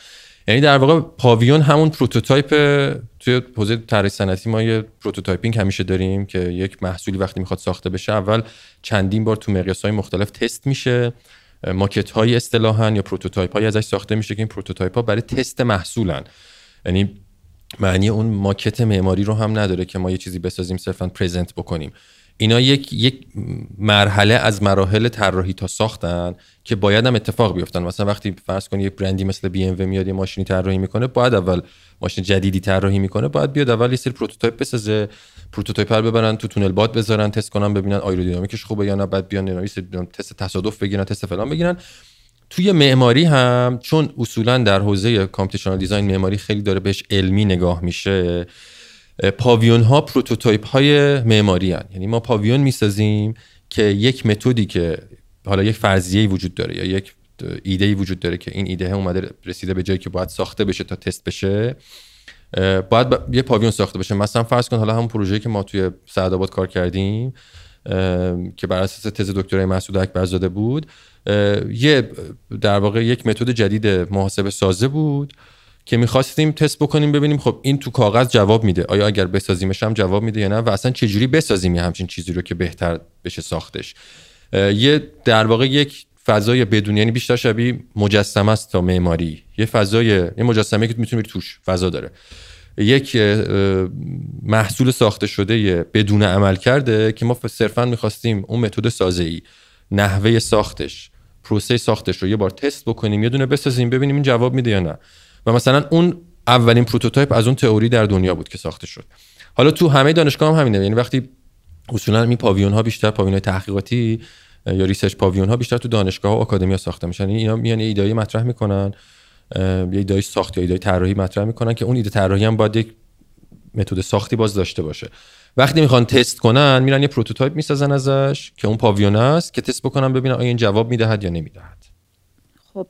یعنی در واقع پاویون همون prototype توی حوزه طراحی صنعتی ما یه prototyping همیشه داریم که یک محصولی وقتی می‌خواد ساخته بشه اول چندین بار تو مقیاس های مختلف تست میشه ماکت های اصطلاحا یا prototype های ازش ساخته میشه که این prototype ها برای تست محصولن. یعنی معنی اون ماکت معماری رو هم نداره که ما یه چیزی بسازیم صرفا present بکنیم. اینا یک یک مرحله از مراحل طراحی تا ساختن که باید هم اتفاق بیفتن. مثلا وقتی فرض کنی یک برندی مثل بی ام و میاد یه ماشینی طراحی می‌کنه باید اول ماشین جدیدی طراحی می‌کنه باید بیاد اول یه سری prototype بسازه prototype رو ببرن تو تونل باد بذارن تست کنن ببینن آیرودینامیکش خوبه یا نه بعد بیان تست تصادف بگیرن تست فلان بگیرن. توی معماری هم چون اصولا در حوزه computational design معماری خیلی داره بهش علمی نگاه میشه پاویون ها prototype های معماری هن. یعنی ما پاویون می‌سازیم که یک متدی که حالا یک فرضیه وجود داره یا یک ایده وجود داره که این ایده اومده رسیده به جایی که باید ساخته بشه تا تست بشه باید یه پاویون ساخته بشه مثلا فرض کن حالا همون پروژه‌ای که ما توی سعدآباد کار کردیم که بر اساس تز دکترای مسعود اکبرزاده بود یه در واقع یک متد جدید محاسبه سازه بود که می‌خواستیم تست بکنیم ببینیم خب این تو کاغذ جواب میده. آیا اگر بسازیمش هم جواب میده یا نه؟ و اصلا چجوری بسازیم همچین چیزی رو که بهتر بشه ساختش؟ یه در واقع یک فضای بدون یعنی بیشتر شبیه مجسمه است تا معماری. یه فضای یه مجسمه که می‌تونی توش فضا داره. یک محصول ساخته شده بدون عمل کرده که ما صرفا می‌خواستیم اون متد سازه ای نحوه ساختش پروسه ساختش رو یه بار تست بکنیم یه دونه بسازیم ببینیم این جواب میده یا نه. و مثلا اون اولین prototype از اون تئوری در دنیا بود که ساخته شد. حالا تو همه دانشگاه هم همینه یعنی وقتی اصولا این پاویون ها بیشتر پاویون های تحقیقاتی یا research پاویون ها بیشتر تو دانشگاه و آکادمی ساخته میشن یعنی اینا میان ایده مطرح می‌کنن. یه ایده ساخت یا ایده طراحی مطرح می‌کنن که اون ایده طراحی هم باید یک متد ساختی باز داشته باشه. وقتی می‌خوان تست کنن میرن یه prototype می‌سازن ازش که اون پاویون است که تست بکنن ببینن آیا این جواب می‌دهد یا نمی‌دهد. خب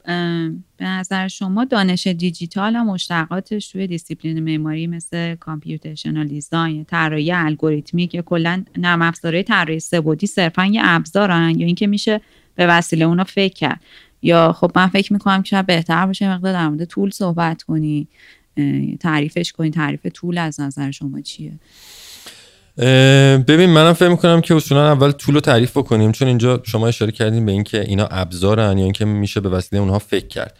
به نظر شما دانش دیجیتال و مشتقاتش توی دیسیپلین معماری مثل computational design طراحی الگوریتمی که کلا نرم افزارهای طراحی سه‌بعدی صرفا یه ابزارن یا اینکه میشه به وسیله اونا فکر کرد؟ یا خب من فکر می‌کنم که بهتر باشه مقدار در مورد tool صحبت کنی. تعریفش کنی. تعریف tool از نظر شما چیه؟ ببین منم فکر می‌کنم که اصولا اول tool رو تعریف بکنیم چون اینجا شما اشاره کردیم به اینکه اینا ابزارن یا اینکه میشه به وسیله اونها فکر کرد.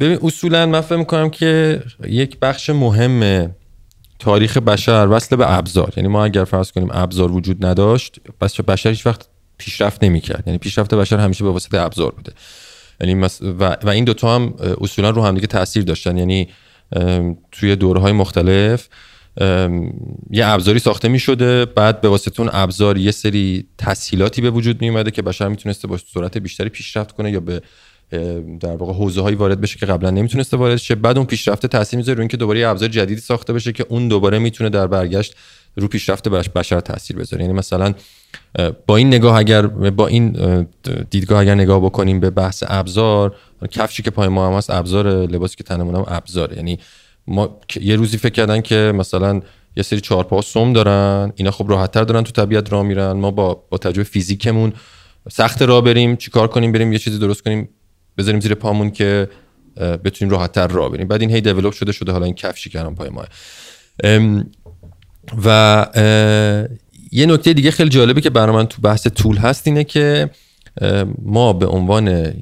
ببین اصولا من فکر می‌کنم که یک بخش مهم تاریخ بشر وصل به ابزار. یعنی ما اگر فرض کنیم ابزار وجود نداشت پس بشر هیچ وقت پیشرفت نمی‌کرد. یعنی پیشرفت بشر همیشه به واسطه ابزار بوده. یعنی و, و این دوتا هم اصولا رو همدیگه تاثیر داشتن. یعنی توی دورهای مختلف یه ابزاری ساخته می شده بعد به واسطه اون ابزار یه سری تسهیلاتی به وجود می اومده که بشر می‌تونسته با سرعت بیشتری پیشرفت کنه یا به در واقع حوزه هایی وارد بشه که قبلا نمی‌تونسته وارد شه. بعد اون پیشرفت تاثیر می‌ذاره رو اینکه دوباره یه ابزار جدیدی ساخته بشه که اون دوباره می‌تونه در برگشت رو پیشرفت بشر تاثیر بذاره. یعنی مثلا با این نگاه اگر با این دیدگاه اگر نگاه بکنیم به بحث ابزار کفشی که پای ما هم هست ابزار لباسی که تنمون هم ابزار یعنی ما یه روزی فکر کردن که مثلا یه سری چهارپا سم دارن اینا خب راحتتر دارن تو طبیعت راه میرن. ما با با تجربه فیزیکمون سخت راه بریم چیکار کنیم بریم یه چیزی درست کنیم بذاریم زیر پامون که بتونیم راحتتر راه بریم. بعد این هی دیولپ شده شده حالا این کفشی کردن پای ما و یه نکته دیگه خیلی جالبه که برای من تو بحث طول هست اینه که ما به عنوان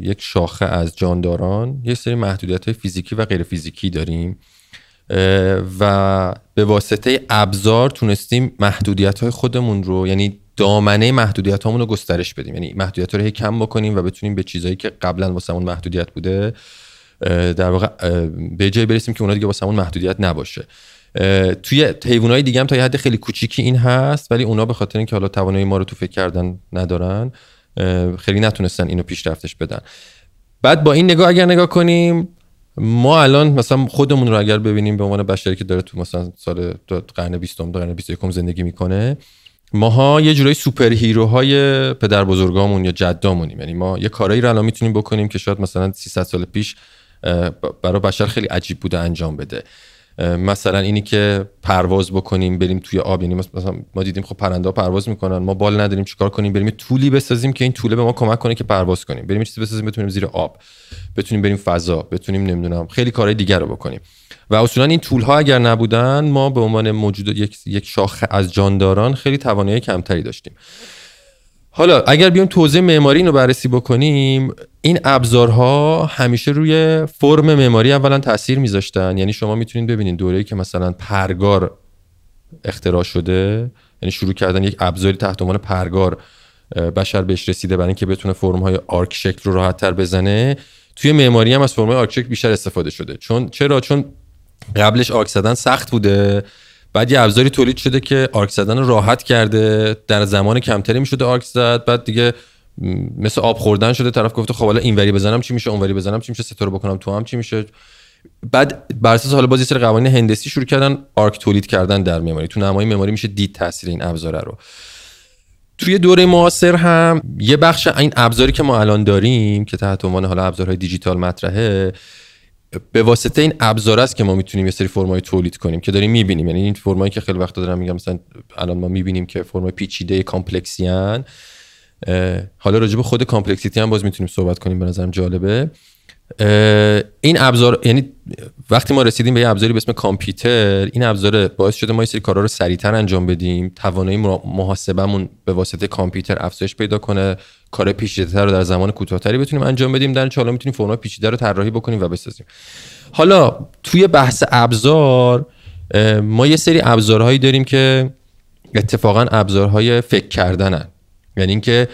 یک شاخه از جانداران یه سری محدودیت های فیزیکی و غیر فیزیکی داریم و به واسطه ابزار تونستیم محدودیت های خودمون رو یعنی دامنه محدودیت رو گسترش بدیم. یعنی محدودیت رو کم بکنیم و بتونیم به چیزهایی که قبلا واسمون محدودیت بوده در واقع به جای برسیم که اونا دیگه واسمون محدودیت نباشه. توی حیوانات دیگه هم تا یه حد خیلی کوچیکی این هست ولی اونا به خاطر اینکه حالا توانایی ما رو تو فکر کردن ندارن خیلی نتونستن اینو پیشرفتش بدن. بعد با این نگاه اگر نگاه کنیم ما الان مثلا خودمون رو اگر ببینیم به عنوان بشری که داره تو مثلا سال قرن 20 قرن 21 زندگی می‌کنه ماها یه جورایی سوپر هیروهای پدر بزرگامون یا جدامونیم. یعنی ما یه کارایی رو الان می‌تونیم بکنیم که شاید مثلا 300 سال پیش برای بشر خیلی عجیب بوده انجام بده. مثلا اینی که پرواز بکنیم بریم توی آب یعنی مثلا ما دیدیم خب پرنده پرواز می‌کنن ما بال نداریم چیکار کنیم؟ بریم طولی بسازیم که این طوله به ما کمک کنه که پرواز کنیم. بریم چیزی بسازیم بتونیم زیر آب بتونیم بریم فضا بتونیم نمی‌دونم خیلی کارهای دیگر رو بکنیم. و اصولا این طول ها اگر نبودن ما به عنوان موجود یک یک شاخه از جانداران خیلی توانایی کمتری داشتیم. حالا اگر بیایم توضیح معماری رو بررسی بکنیم این ابزارها همیشه روی فرم معماری اولا تاثیر میذاشتن. یعنی شما می‌تونید ببینید دوره‌ای که مثلا پرگار اختراع شده یعنی شروع کردن یک ابزاری تحت عنوان پرگار بشر بهش رسیده برای اینکه بتونه فرم های arc شکل رو راحت بزنه توی معماری هم از فرم های arc شکل بیشتر استفاده شده. چون چرا؟ چون قبلش arc زدن سخت بوده. بعد یه ابزاری تولید شده که arc زدن راحت کرده در زمان کمتری می‌شده arc زد. بعد دیگه مثل آب خوردن شده طرف گفته خب حالا اینوری بزنم چی میشه اونوری بزنم چی میشه ستاره بکنم تو هم چی میشه. بعد بر اساس حالا باز یه سری قوانین هندسی شروع کردن آرک تولید کردن در معماری. تو نمای معماری میشه دید تاثیر این ابزاره رو. توی دوره معاصر هم یه بخش این ابزاری که ما الان داریم که تحت عنوان حالا ابزارهای دیجیتال مطرحه به واسطه این ابزار است که ما می‌تونیم یه سری فرمای تولید کنیم که داریم می‌بینیم. یعنی این فرمایی که خیلی وقت دارم میگم مثلا الان ما می‌بینیم که فرمای پیچیده complexی ان حالا راجع به خود complexity هم باز می‌تونیم صحبت کنیم به نظرم جالبه. این ابزار یعنی وقتی ما رسیدیم به یه ابزاری به اسم کامپیوتر این ابزار باعث شده ما یه سری کارا رو سریعتر انجام بدیم توانایی محاسبهمون به واسطه کامپیوتر افزایش پیدا کنه کار پیچیده‌تر رو در زمان کوتاهتری بتونیم انجام بدیم در حالا می‌تونیم فرمای پیچیده رو طراحی بکنیم و بسازیم. حالا توی بحث ابزار ما یه سری ابزارهایی داریم که اتفاقا ابزارهای فکر کردنن. یعنی اینکه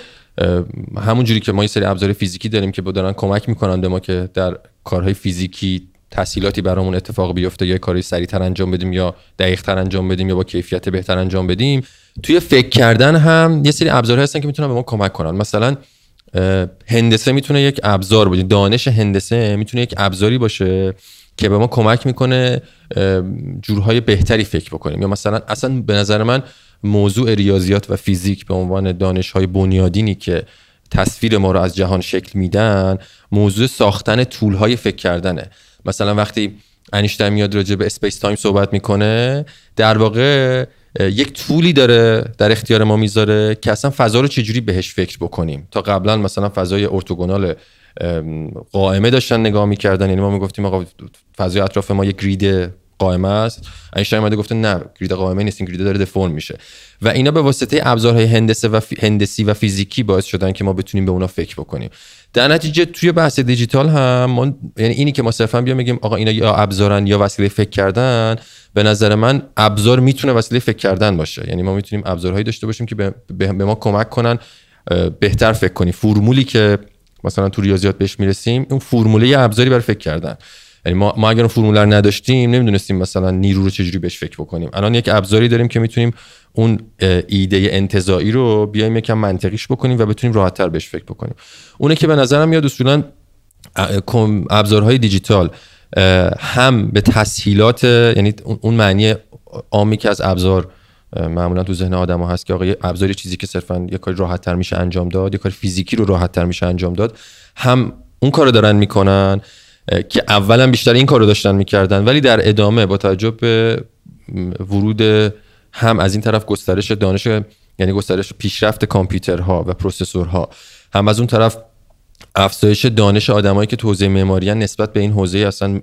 همون جوری که ما یه سری ابزار فیزیکی داریم که دارن کمک می‌کنن به ما که در کارهای فیزیکی تسهیلاتی برامون اتفاق بیفته یا کاری سریعتر انجام بدیم یا دقیقتر انجام بدیم یا با کیفیت بهتر انجام بدیم. توی فکر کردن هم یه سری ابزار هستن که می‌تونن به ما کمک کنن. مثلا هندسه می‌تونه یک ابزار باشه. دانش هندسه می‌تونه یک ابزاری باشه که به ما کمک می‌کنه جورهای بهتری فکر بکنیم. یا مثلا اصلا به نظر من موضوع ریاضیات و فیزیک به عنوان دانش های بنیادینی که تصویر ما رو از جهان شکل میدن موضوع ساختن tool های فکر کردنه. مثلا وقتی انیشتین میاد راجع به space time صحبت می‌کنه در واقع یک tool ی داره در اختیار ما می‌ذاره که اصلا فضا رو چجوری بهش فکر بکنیم. تا قبلا مثلا فضای orthogonal قائمه داشتن نگاه می‌کردن. یعنی ما می‌گفتیم آقا فضای اطراف ما یک گرید قائمه است. اینشتین اومده گفته نه گرید قائمه نیست این گرید داره دفرم میشه. و اینا به واسطه ابزارهای هندسه و هندسی و فیزیکی باعث شدن که ما بتونیم به اونا فکر بکنیم. در نتیجه توی بحث دیجیتال هم ما یعنی اینی که ما صرفا بیا میگیم آقا اینا یا ابزارن یا وسیله فکر کردن به نظر من ابزار می‌تونه وسیله فکر کردن باشه. یعنی ما می‌تونیم ابزارهایی داشته باشیم که به, به ما کمک کنن بهتر فکر کنیم. فرمولی که مثلا تو ریاضیات بهش می‌رسیم اون فرموله ابزاری برای فکر کردن. یعنی ما, ما اگر اون فرمول نداشتیم نمی‌دونستیم مثلا نیرو رو چجوری بهش فکر بکنیم. الان یک ابزاری داریم که می‌تونیم اون ایده انتظایی رو بیایم یکم منطقیش بکنیم و بتونیم راحتتر بهش فکر بکنیم. اونه که به نظرم میاد اصولا ابزارهای دیجیتال هم به تسهیلات یعنی اون معنی عامی که از ابزار معمولا تو ذهن آدم ها هست که آقا ابزاری چیزی که صرفا یه کاری راحت تر میشه انجام داد یه کار فیزیکی رو راحت تر میشه انجام داد هم اون کارو دارن می‌کنن. که اولا بیشتر این کارو داشتن می‌کردن ولی در ادامه با توجه به ورود هم از این طرف گسترش دانش یعنی گسترش پیشرفت کامپیوترها و پروسسورها هم از اون طرف افزایش دانش آدمایی که تو حوزه معماری نسبت به این حوزه اصلا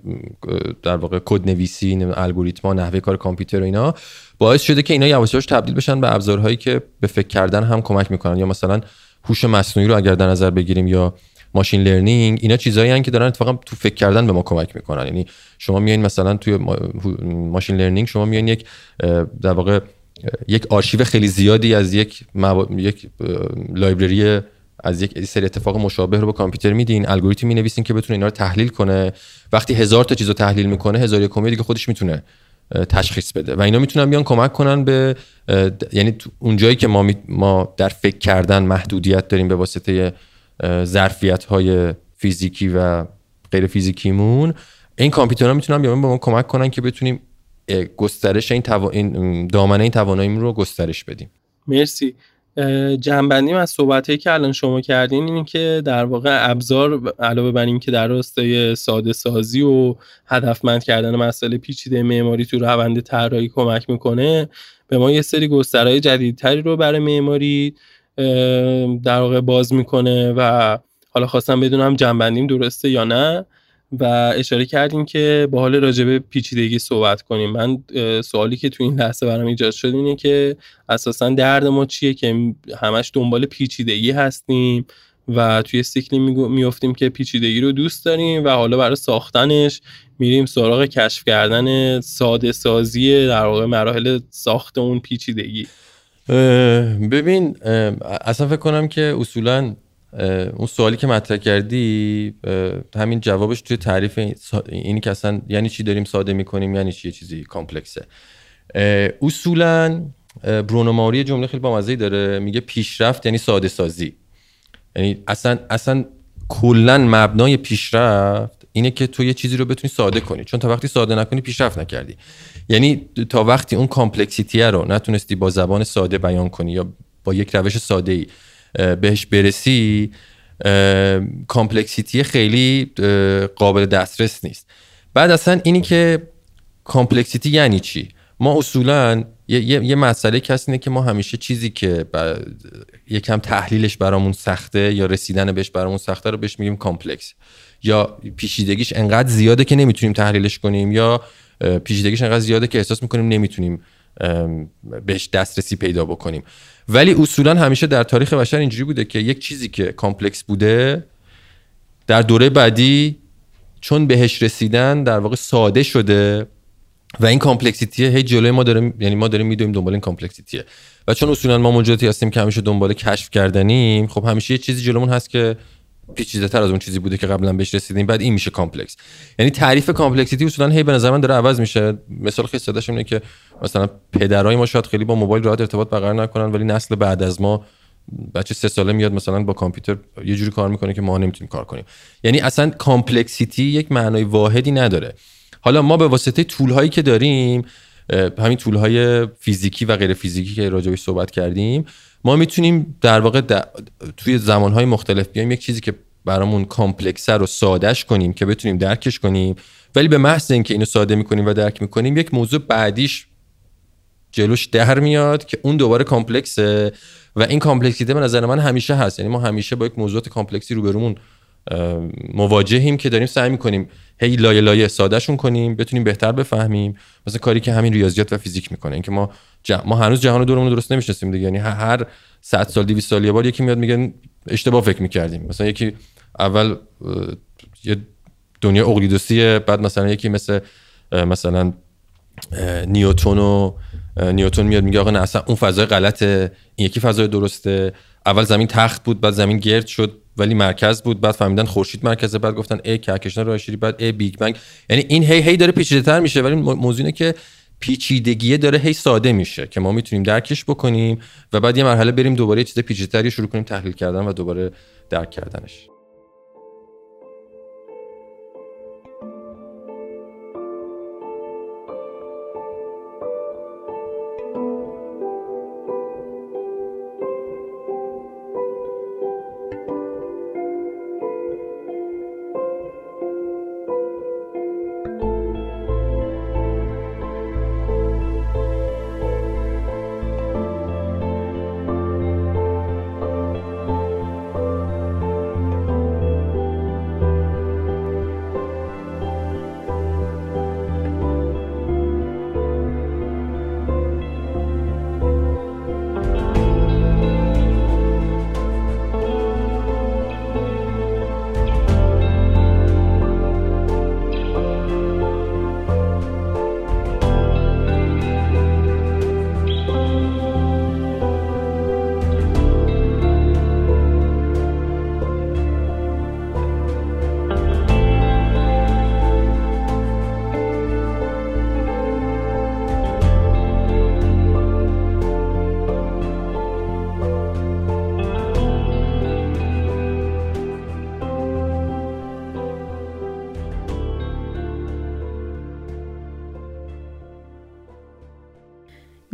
در واقع کد نویسی الگوریتما نحوه کار کامپیوتر و اینا باعث شده که اینا یواش یواش تبدیل بشن به ابزارهایی که به فکر کردن هم کمک می‌کنن. یا مثلا هوش مصنوعی رو اگر در نظر بگیریم یا machine learning اینا چیزایی که دارن اتفاقا تو فکر کردن به ما کمک می‌کنن. یعنی شما میایین مثلا توی machine learning شما میایین یک در واقع یک آرشیو خیلی زیادی از یک یک library از یک سری اتفاق مشابه رو به کامپیوتر میدین. الگوریتم می نویسین که بتونه اینا رو تحلیل کنه. وقتی هزار تا چیز رو تحلیل می‌کنه هزار یک دیگه خودش می‌تونه تشخیص بده. و اینا می‌تونن بیان کمک کنن به یعنی اون جایی که ما, ما در فکر کردن محدودیت داریم به واسطه ظرفیت های فیزیکی و غیر فیزیکیمون. این کامپیوترها می‌تونن بیان به ما کمک کنن که بتونیم گسترش این, توا... این دامنه این تواناییم رو گسترش بدیم. مرسی. جنبندیم از صحبت که الان شما کردین اینه که در واقع ابزار علاوه بر این که در راستای ساده سازی و هدفمند کردن مسئله پیچیده معماری تو روند طراحی کمک می‌کنه به ما یه سری گسترهای جدیدتری رو برای معماری در واقع باز می‌کنه و حالا خواستم بدونم جنبندیم درسته یا نه. و اشاره کردیم که با حال راجبه پیچیدگی صحبت کنیم. من سوالی که تو این لحظه برام ایجاد شد اینه که اساسا درد ما چیه که همش دنبال پیچیدگی هستیم و توی سیکلی میفتیم که پیچیدگی رو دوست داریم و حالا برای ساختنش میریم سراغ کشف کردن ساده سازی در واقع مراحل ساخت اون پیچیدگی. ببین اصلا فکر کنم که اصولا اون سوالی که مطرح کردی همین جوابش توی تعریف اینی که اصلا یعنی چی داریم ساده می‌کنیم یعنی چی یه چیزی کامپلکسه. اصولا برونو موناری جمله خیلی بامزه داره میگه پیشرفت یعنی ساده سازی. یعنی اصلا اصلا کلا مبنای پیشرفت اینه که تو یه چیزی رو بتونی ساده کنی. چون تا وقتی ساده نکنی پیشرفت نکردی. یعنی تا وقتی اون complexity رو نتونستی با زبان ساده بیان کنی یا با یک روش ساده ای بهش برسی complexity خیلی قابل دسترس نیست. بعد اصلا اینی که complexity یعنی چی؟ ما اصولا یه, یه،, یه مسئله کسی اینه که ما همیشه چیزی که یکم تحلیلش برامون سخته یا رسیدن بهش برامون سخته رو بهش میگیم complex. یا پیچیدگیش انقدر زیاده که نمی‌تونیم تحلیلش کنیم یا پیچیدگیش انقدر زیاده که احساس می‌کنیم نمی‌تونیم بهش دسترسی پیدا بکنیم. ولی اصولا همیشه در تاریخ بشر اینجوری بوده که یک چیزی که complex بوده در دوره بعدی چون بهش رسیدن در واقع ساده شده و این complexity ه هی جلوی ما داریم یعنی ما داریم میدویم دنبال این complexity ه. و چون اصولا ما موجوداتی هستیم که همیشه دنبال کشف کردنیم خب همیشه یه چیزی جلومون هست که پیچیده تر از اون چیزی بوده که قبلا بهش رسیدیم. بعد این میشه complex. یعنی تعریف complexity اصولا هی به نظر من داره عوض میشه. مثال خیلی سادهش اینه که مثلا پدرای ما شاید خیلی با موبایل راحت ارتباط برقرار نکنن ولی نسل بعد از ما بچه سه ساله میاد مثلا با کامپیوتر یه جوری کار می‌کنه که ما نمی‌تونیم کار کنیم. یعنی اصلا complexity یک معنای واحدی نداره. حالا ما به واسطه tool که داریم همین tool فیزیکی و غیر فیزیکی که راجعش صحبت کردیم ما می‌تونیم در واقع توی زمان های مختلف بیایم یک چیزی که برامون complex ه رو سادهش کنیم که بتونیم درکش کنیم. ولی به محض اینکه اینو ساده می‌کنیم و درک می‌کنیم یک موضوع بعدیش جلوش در میاد که اون دوباره complex ه و این complexity ه به نظر من همیشه هست. یعنی ما همیشه با یک موضوعات complex ی روبرومون مواجهیم که داریم سعی می‌کنیم هی لایه لایه سادهشون کنیم بتونیم بهتر بفهمیم. مثلا کاری که همین ریاضیات و فیزیک می‌کنه اینکه ما ما هنوز جهان دورمون درست نمی‌شناسیم دیگه. یعنی هر 100 سال 200 سال یه بار یکی میاد میگه اشتباه فکر می‌کردیم. مثلا یکی اول یه دنیا اقلیدسیه بعد مثلا یکی مثل مثلا نیوتون و نیوتون میاد میگه آقا نه اصلا اون فضای غلطه این یکی فضای درسته. اول زمین تخت بود بعد زمین گرد شد. ولی مرکز بود بعد فهمیدن خورشید مرکزه بعد گفتن ای کهکشان راه شیری بعد ای بیگ بنگ. یعنی این هی هی داره پیچیده تر میشه ولی موضوع اینه که پیچیدگیه داره هی ساده میشه که ما می‌تونیم درکش بکنیم و بعد یه مرحله بریم دوباره یه چیز پیچیده‌تری شروع کنیم تحلیل کردن و دوباره درک کردنش.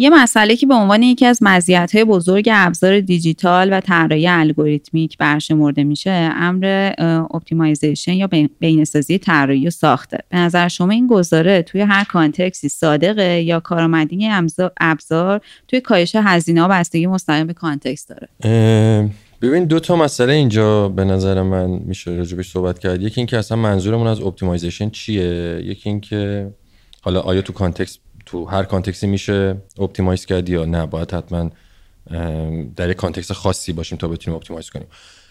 یه مسئله که به عنوان یکی از مزیت‌های بزرگ ابزار دیجیتال و طراحی الگوریتمیک برشمرده میشه امر optimization یا بهینه‌سازی طراحی و ساخته. به نظر شما این گزاره توی هر context ی صادقه یا کارآمدی ابزار توی کاهش هزینه ها بستگی مستقیم به context داره؟ ببین دو تا مسئله اینجا به نظر من میشه راجبش صحبت کرد. یکی اینکه اصلا منظورمون از optimization چیه؟ یکی اینکه حالا آیا تو context تو هر context ی میشه optimize کرد یا نه؟ باید حتما در یک context خاصی باشیم تا بتونیم optimize کنیم.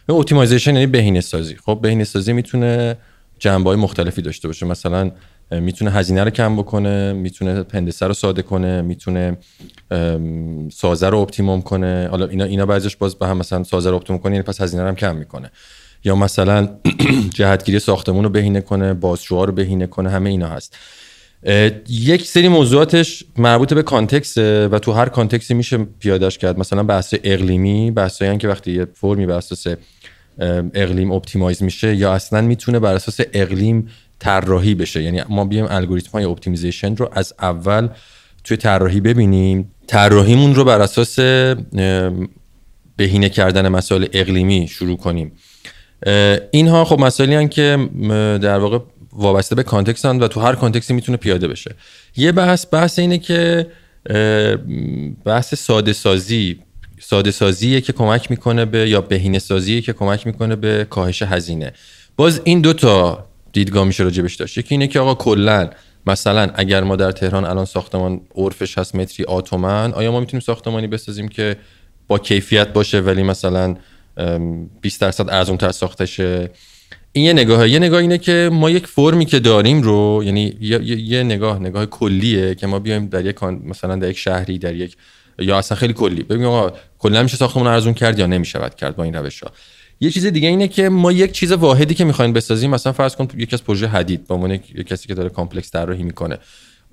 optimization یعنی بهینه سازی. خب بهینه سازی می‌تونه جنبه های مختلفی داشته باشه. مثلا می‌تونه هزینه رو کم بکنه می‌تونه هندسه رو ساده کنه می‌تونه سازه رو optimum کنه. حالا اینا اینا بعضیش باز به هم مثلا سازه رو optimum کنه یعنی پس هزینه رو هم کم می‌کنه. یا مثلا [CLEARS THROAT] جهتگیری ساختمون رو بهینه کنه بازشوها رو بهینه کنه همه اینا هست. یک سری موضوعاتش مربوط به context و تو هر context ی میشه پیادش کرد. مثلا بحث اقلیمی بحثایی که وقتی یه فرمی بر اساس اقلیم optimize میشه یا اصلا می‌تونه بر اساس اقلیم طراحی بشه. یعنی ما بیایم الگوریتم های optimization رو از اول توی طراحی ببینیم. طراحیمون رو بر اساس بهینه کردن مسائل اقلیمی شروع کنیم. اینها خب مسائلی که در واقع وابسته به context و تو هر context ی می‌تونه پیاده بشه. یه بحث بحث اینه که بحث ساده سازی ساده سازیه که کمک می‌کنه به یا بهینه سازیه که کمک می‌کنه به کاهش هزینه. باز این دو تا دیدگاه میشه راجبش داشت. یکی اینه که آقا کلا مثلا اگر ما در تهران الان ساختمان عرفش هست متری آتومن آیا ما می‌تونیم ساختمانی بسازیم که با کیفیت باشه ولی مثلا 20 درصد ارزون تر ساخته شه این یه نگاه یه نگاه اینه که ما یک فرمی که داریم رو یعنی یه, نگاه نگاه کلیه که ما بیایم در یک مثلا در یک شهری در یک یا اصلا خیلی کلی. ببینیم آقا کلا میشه ساختمون ارزون کرد یا نمی‌شود کرد با این روش ها یه چیز دیگه اینه که ما یک چیز واحدی که می‌خوایم بسازیم مثلا فرض کن یکی از پروژه حدید به عنوان کسی که داره complex طراحی می‌کنه.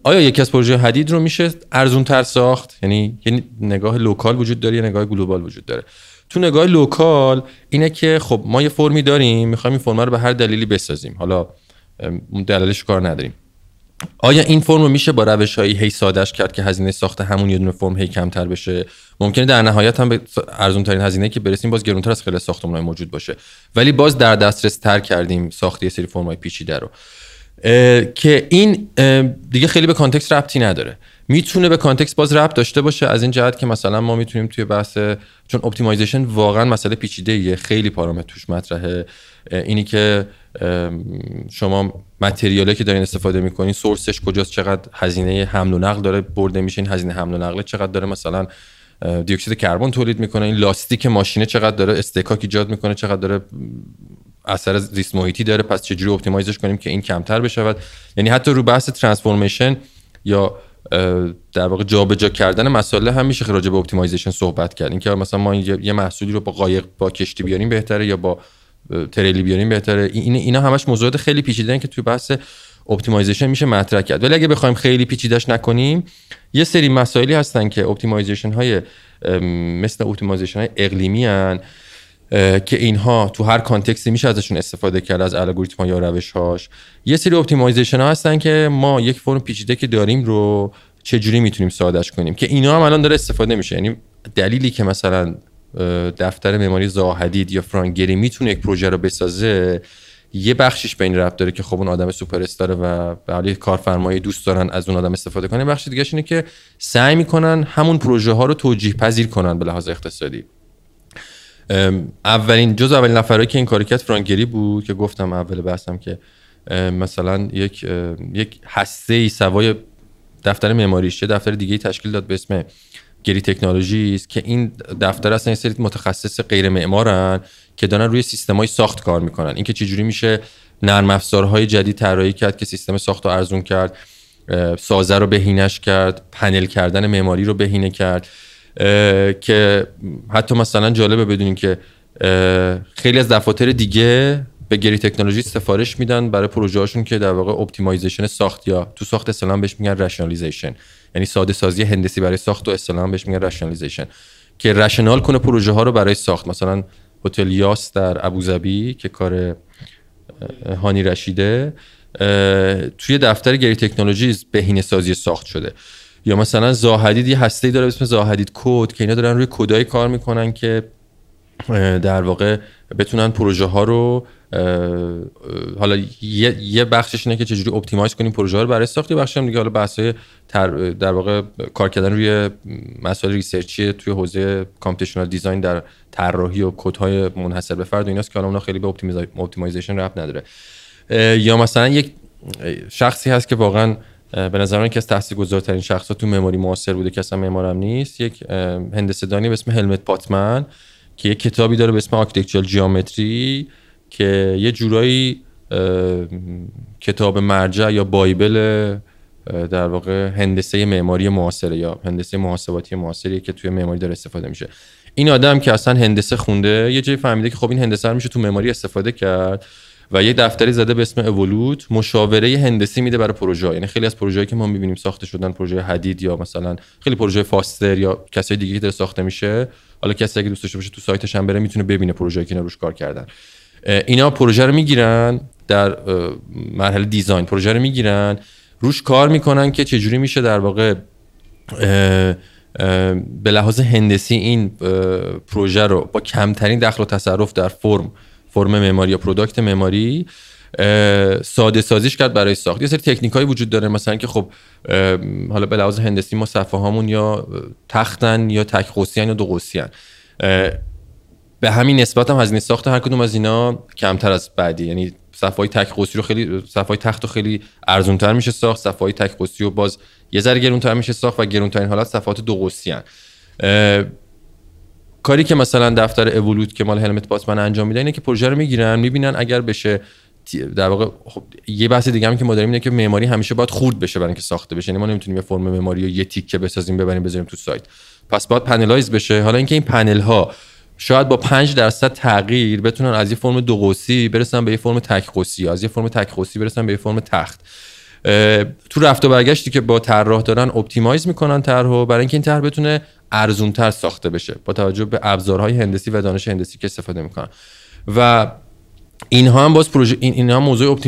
آیا یکی از پروژه حدید رو میشه ارزون تر ساخت؟ یعنی یه نگاه local وجود داره یه نگاه global وجود داره؟ تو نگاه local اینه که خب ما یه فرمی داریم می‌خوایم این فرم رو به هر دلیلی بسازیم. حالا دلیلش کار نداریم. آیا این فرم رو میشه با روش هایی هی سادش کرد که هزینه ساخت همون یه دونه فرم هی کمتر بشه؟ ممکنه در نهایت هم به ارزون ترین هزینه که برسیم باز گرونتر از خیلی ساختمان موجود باشه. ولی باز در دسترس تر کردیم ساخت یه سری فرم های پیچیده رو. که این دیگه خیلی به context ربطی نداره. می‌تونه به context باز ربط داشته باشه. از این جهت که مثلا ما می‌تونیم توی بحث چون optimization واقعا مسئله پیچیده ایه خیلی پارامتر توش مطرحه. اینی که شما material ی که دارین استفاده می‌کنین source ش کجاست چقدر هزینه حمل و نقل داره برده میشه این هزینه حمل و نقل چقدر داره مثلا دیوکسید کربن تولید می‌کنه این لاستیک ماشینه چقدر داره اصطکاک ایجاد می‌کنه چقدر داره اثر زیست محیطی داره پس چجوری optimize ش کنیم که این کمتر بشود؟ یعنی حتی رو بحث transformation یا در واقع جابجا کردن مسائل هم میشه راجع به optimization صحبت کرد. اینکه مثلا ما یه محصولی رو با قایق با کشتی بیاریم بهتره یا با تریلی بیاریم بهتره. این اینا همش موضوعات خیلی پیچیده که توی بحث optimization میشه مطرح کرد. ولی اگه بخوایم خیلی پیچیدش نکنیم یه سری مسائلی هستن که optimization های مثل optimization های اقلیمی هن. که اینها تو هر context ی میشه ازشون استفاده کرد از الگوریتم یا روش هاش یه سری optimization ها هستن که ما یک فرم پیچیده که داریم رو چجوری می‌تونیم سادش کنیم؟ که اینا هم الان داره استفاده میشه. یعنی دلیلی که مثلا دفتر معماری زاها حدید یا فرانک گری می‌تونه یک پروژه رو بسازه یه بخشش به این ربط داره که خب اون آدم سوپر استاره و به کارفرمایی دوست دارن از اون آدم استفاده کنه بخش دیگه اینه که سعی می‌کنن همون پروژه ها رو توجیه پذیر کنن به لحاظ اقتصادی. اولین جز اولین نفرایی که این کاری کرد فرانگری بود که گفتم اول بحثم که مثلا یک یک هسته ای سوای دفتر معماریش چه دفتر دیگه تشکیل داد به اسم گری تکنولوژی است که این دفتر اصلا یه سری متخصص غیر معمارن که دارن روی سیستمای ساخت کار می‌کنن. اینکه چجوری میشه نرم افزارهای جدید طراحی کرد که سیستم ساخت رو ارزون کرد سازه رو بهینش کرد پنل کردن معماری رو بهینه کرد. که حتی مثلا جالبه بدونیم که خیلی از دفاتر دیگه به Gehry Technology سفارش میدن برای پروژه هاشون که در واقع optimization ساخت یا تو ساخت اصطلاحا بهش میگن rationalization یعنی ساده سازی هندسی برای ساخت و اصطلاحا بهش میگن rationalization که rational کنه پروژه ها رو برای ساخت. مثلا هتل یاس در ابوظبی که کار هانی رشیده توی دفتر Gehry Technology بهینه سازی ساخت شده. یا مثلا زاها حدید یه هسته داره اسم زاهدید کد که اینا دارن روی کدای کار می‌کنن که در واقع بتونن پروژه ها رو حالا یه, یه بخشش اینه که چجوری optimize کنیم پروژه ها رو برای ساخت یه بخشش هم دیگه حالا بحث در واقع کار کردن روی مسائل research ی توی حوزه computational design در طراحی و های منحصر به فرد و ایناست که حالا خیلی به optimization ربط نداره. یا مثلا یک شخصی هست که واقعا به نظر من که از تاثیرگذارترین شخصا تو معماری معاصر بوده که اصلا معمارم نیست. یک هندسه دانی به اسم هلموت پاتمن که یک کتابی داره به اسم Architectural Geometry که یه جورایی کتاب مرجع یا Bible در واقع هندسه معماری معاصره یا هندسه محاسباتی معاصری که توی معماری داره استفاده میشه. این آدم که اصلا هندسه خونده یه جایی فهمیده که خب این هندسه رو میشه تو معماری استفاده کرد. و یه دفتری زده به اسم اولوت مشاوره هندسی میده برای پروژه یعنی خیلی از پروژه‌ای که ما می‌بینیم ساخته شدن پروژه حدید یا مثلا خیلی پروژه فاستر یا کسای دیگه که داره ساخته میشه حالا کسی اگه دوست داشته باشه تو سایتش هم بره می‌تونه ببینه پروژه‌ای که روش کار کردن. اینا پروژه رو می‌گیرن در مرحله دیزاین. پروژه رو می‌گیرن روش کار می‌کنن که چجوری میشه در واقع به لحاظ هندسی این پروژه رو با کمترین دخل و تصرف در فرم فرم معماری یا product معماری ساده سازیش کرد برای ساخت. یه سری تکنیک هایی وجود داره مثلا که خب حالا به لحاظ هندسی ما صفحه هامون یا تختن یا تک قوسی یا دو قوسی به همین نسبت هم هزینه ساخت هر کدوم از اینا کمتر از بعدی. یعنی صفحه تک قوسی رو خیلی صفحه تخت رو خیلی ارزونتر میشه ساخت صفحه تک قوسی رو باز یه ذره گرونتر میشه ساخت و گرونترین حالت صفحات دو قوسی کاری که مثلا دفتر Evolute که مال هلموت پاتمن انجام میده اینه که پروژه رو می‌گیرن می‌بینن اگر بشه در واقع خب یه بحث دیگه هم که ما داریم اینه که معماری همیشه باید خورد بشه برای اینکه ساخته بشه. یعنی ما نمی‌تونیم یه فرم معماری رو یه تیکه بسازیم ببریم بذاریم تو سایت. پس باید panelize بشه. حالا اینکه این پنل ها شاید با 5 درصد تغییر بتونن از یه فرم دو قوسی برسن به یه فرم تک قوسی از یه فرم تک قوسی برسن به یه فرم تخت. تو رفت و برگشتی که با طراح دارن optimize می‌کنن طرحو. برای اینکه این طرح بتونه ارزونتر ساخته بشه. با توجه به ابزارهای هندسی و دانش هندسی که استفاده می‌کنن. و اینها هم باز پروژه این اینها موضوع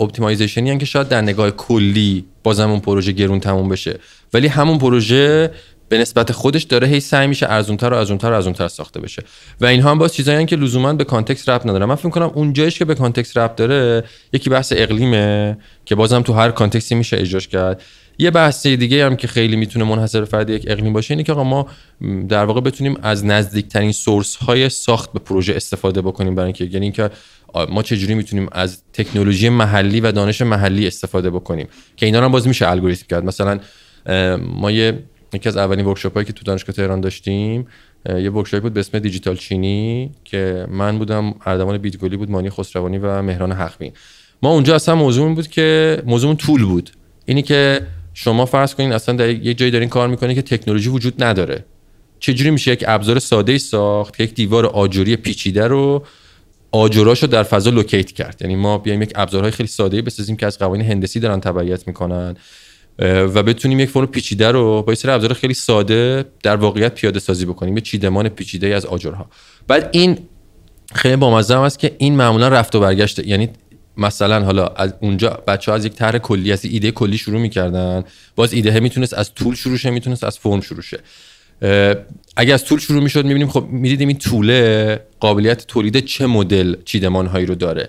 optimization ی که شاید در نگاه کلی بازم اون پروژه گرون تموم بشه. ولی همون پروژه به نسبت خودش داره هی سعی میشه ارزونتر و ارزونتر و ارزونتر ساخته بشه. و اینها هم باز چیزایی که لزوما به context ربط نداره. من فکر کنم اون جایش که به context ربط داره یکی بحث اقلیمه که بازم تو هر context ی میشه اجراش کرد. یه بحث دیگه هم که خیلی می‌تونه منحصر فرد یک اقلیم باشه اینه که آقا ما در واقع بتونیم از نزدیکترین سورس های ساخت به پروژه استفاده بکنیم برای اینکه یعنی اینکه ما چجوری می‌تونیم از تکنولوژی محلی و دانش محلی استفاده بکنیم که اینا رو باز میشه الگوریتم کرد. مثلا ما یه یکی از اولین ورکشاپ هایی که تو دانشگاه تهران داشتیم یه ورکشاپ بود به اسم دیجیتال چینی که من بودم اردوان بیتگلی بود مانی خسروانی و مهران حقبین ما اونجا اصلا موضوع بود که موضوع طول بود. اینی که شما فرض کنین اصلا در یک جایی دارین کار می‌کنین که تکنولوژی وجود نداره. چجوری میشه یک ابزار ساده ای ساخت یک دیوار آجوری پیچیده رو آجراشو در فضا لوکیت کرد؟ یعنی ما بیایم یک ابزارهای خیلی ساده بسازیم که از قوانین هندسی دارن تبعیت می‌کنن و بتونیم یک فرم پیچیده رو با سری ابزار خیلی ساده در واقعیت پیاده سازی بکنیم یه چیدمان پیچیده از آجرها. بعد این خیلی بامزه است که این معمولا رفت و برگشته یعنی مثلا حالا از اونجا بچه ها از یک طرح کلی از ایده کلی شروع می‌کردن. باز ایده می‌تونست از طول شروع شه می‌تونست از فرم شروع شه. اگه از طول شروع می‌شد می‌بینیم خب می‌دیدیم این طوله قابلیت تولید چه مدل چیدمان هایی رو داره.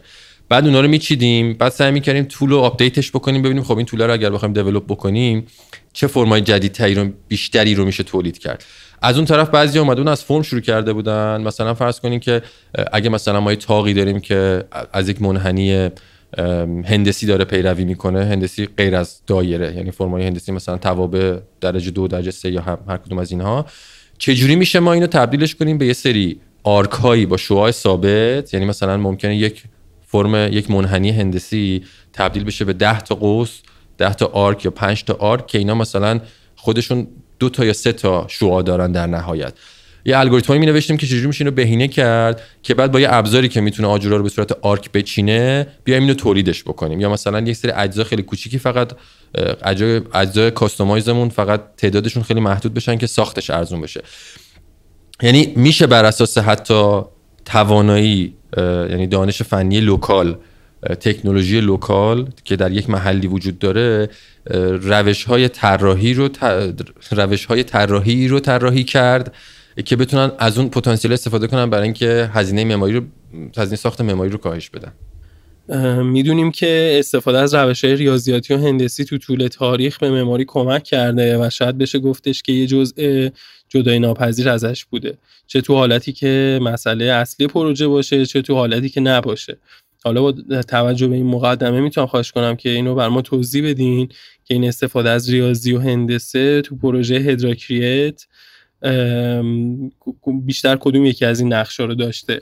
بعد اونا رو میچیدیم بعد سعی می‌کردیم طول رو آپدیتش بکنیم ببینیم خب این طوله رو اگر بخوایم دیولپ بکنیم چه فرمای جدیدتری رو بیشتری رو میشه تولید کرد. از اون طرف بعضیامون از فرم شروع کرده بودن. مثلا فرض کنیم که اگه مثلا ما یه تاقی داریم که از یک منحنی هندسی داره پیروی می‌کنه هندسی غیر از دایره یعنی فرمای هندسی مثلا توابع درجه دو درجه سه یا هر کدوم از اینها چجوری میشه ما اینو تبدیلش کنیم به یه سری arc هایی با شعاع ثابت؟ یعنی مثلا ممکنه یک فرم یک منحنی هندسی تبدیل بشه به 10 تا قوس 10 تا arc یا 5 تا arc که اینا مثلا خودشون دو تا یا سه تا شعاع دارن در نهایت. یه الگوریتمی می نوشتیم که چجوری میشه اینو بهینه کرد که بعد با یه ابزاری که می‌تونه آجورا رو به صورت arc بچینه بیایم اینو تولیدش بکنیم. یا مثلا یک سری اجزا خیلی کوچیکی فقط اجزای اجزای customize مون فقط تعدادشون خیلی محدود بشن که ساختش ارزون بشه. یعنی میشه بر اساس حتی توانایی یعنی دانش فنی local تکنولوژی local که در یک محلی وجود داره روش های طراحی رو روش های طراحی رو طراحی کرد که بتونن از اون پتانسیل استفاده کنن برای اینکه هزینه معماری رو هزینه ساخت معماری رو کاهش بدن. می‌دونیم که استفاده از روش های ریاضیاتی و هندسی تو طول تاریخ به معماری کمک کرده و شاید بشه گفتش که یه جزء جدای ناپذیر ازش بوده. چه تو حالتی که مسئله اصلی پروژه باشه چه تو حالتی که نباشه. حالا با توجه به این مقدمه می‌تونم خواهش کنم که اینو بر ما توضیح بدین که این استفاده از ریاضی و هندسه تو پروژه هدراکریت بیشتر کدوم یکی از این نقشه رو داشته؟